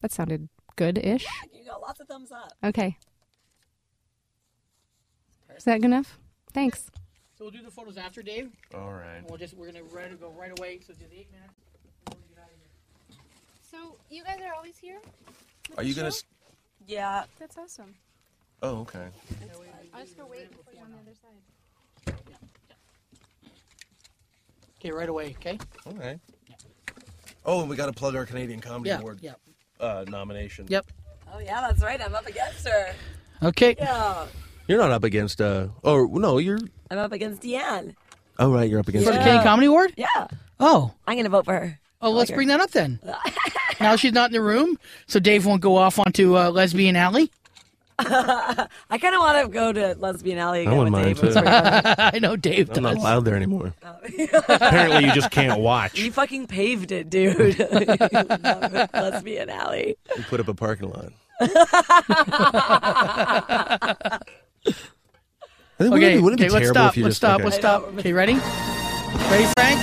S10: That sounded good ish.
S6: You got lots of thumbs up.
S10: Okay. Is that good enough? Thanks.
S5: So we'll do the photos after, Dave.
S4: All right.
S5: We'll just we're gonna ready go right away. So do the eight minutes.
S10: So, you guys are always here?
S4: Are you gonna? s-
S6: Yeah.
S10: That's awesome.
S4: Oh, okay.
S10: I'll just go wait and put you on the other side.
S5: Okay, right away. Okay.
S4: All right. Oh, and we got to plug our Canadian Comedy
S5: Yeah,
S4: Award
S5: yeah.
S4: uh, nomination.
S5: Yep.
S6: Oh yeah, that's right. I'm up against her.
S5: Okay.
S6: Yeah.
S4: You're not up against. uh Oh no, you're.
S6: I'm up against Deanne.
S4: Oh right, you're up against.
S5: For the Canadian Comedy Award?
S6: Yeah.
S5: Oh.
S6: I'm gonna vote for her.
S5: Oh, let's bring that up then. now she's not in the room, so Dave won't go off onto uh, Lesbian Alley.
S6: I kind of want to go to Lesbian Alley
S4: I
S6: again
S4: wouldn't mind
S6: Dave. It was
S4: too.
S6: pretty fun.
S5: I know Dave
S4: I'm not
S5: does.
S4: allowed there anymore. Oh. Apparently, you just can't watch.
S6: You fucking paved it, dude. Lesbian Alley.
S4: We put up a parking lot. I think
S5: Okay,
S4: wouldn't it be, wouldn't it
S5: okay,
S4: be
S5: let's
S4: terrible
S5: stop.
S4: if you
S5: Let's
S4: just,
S5: stop.
S4: okay.
S5: Let's stop. Okay, ready? Ready, Frank?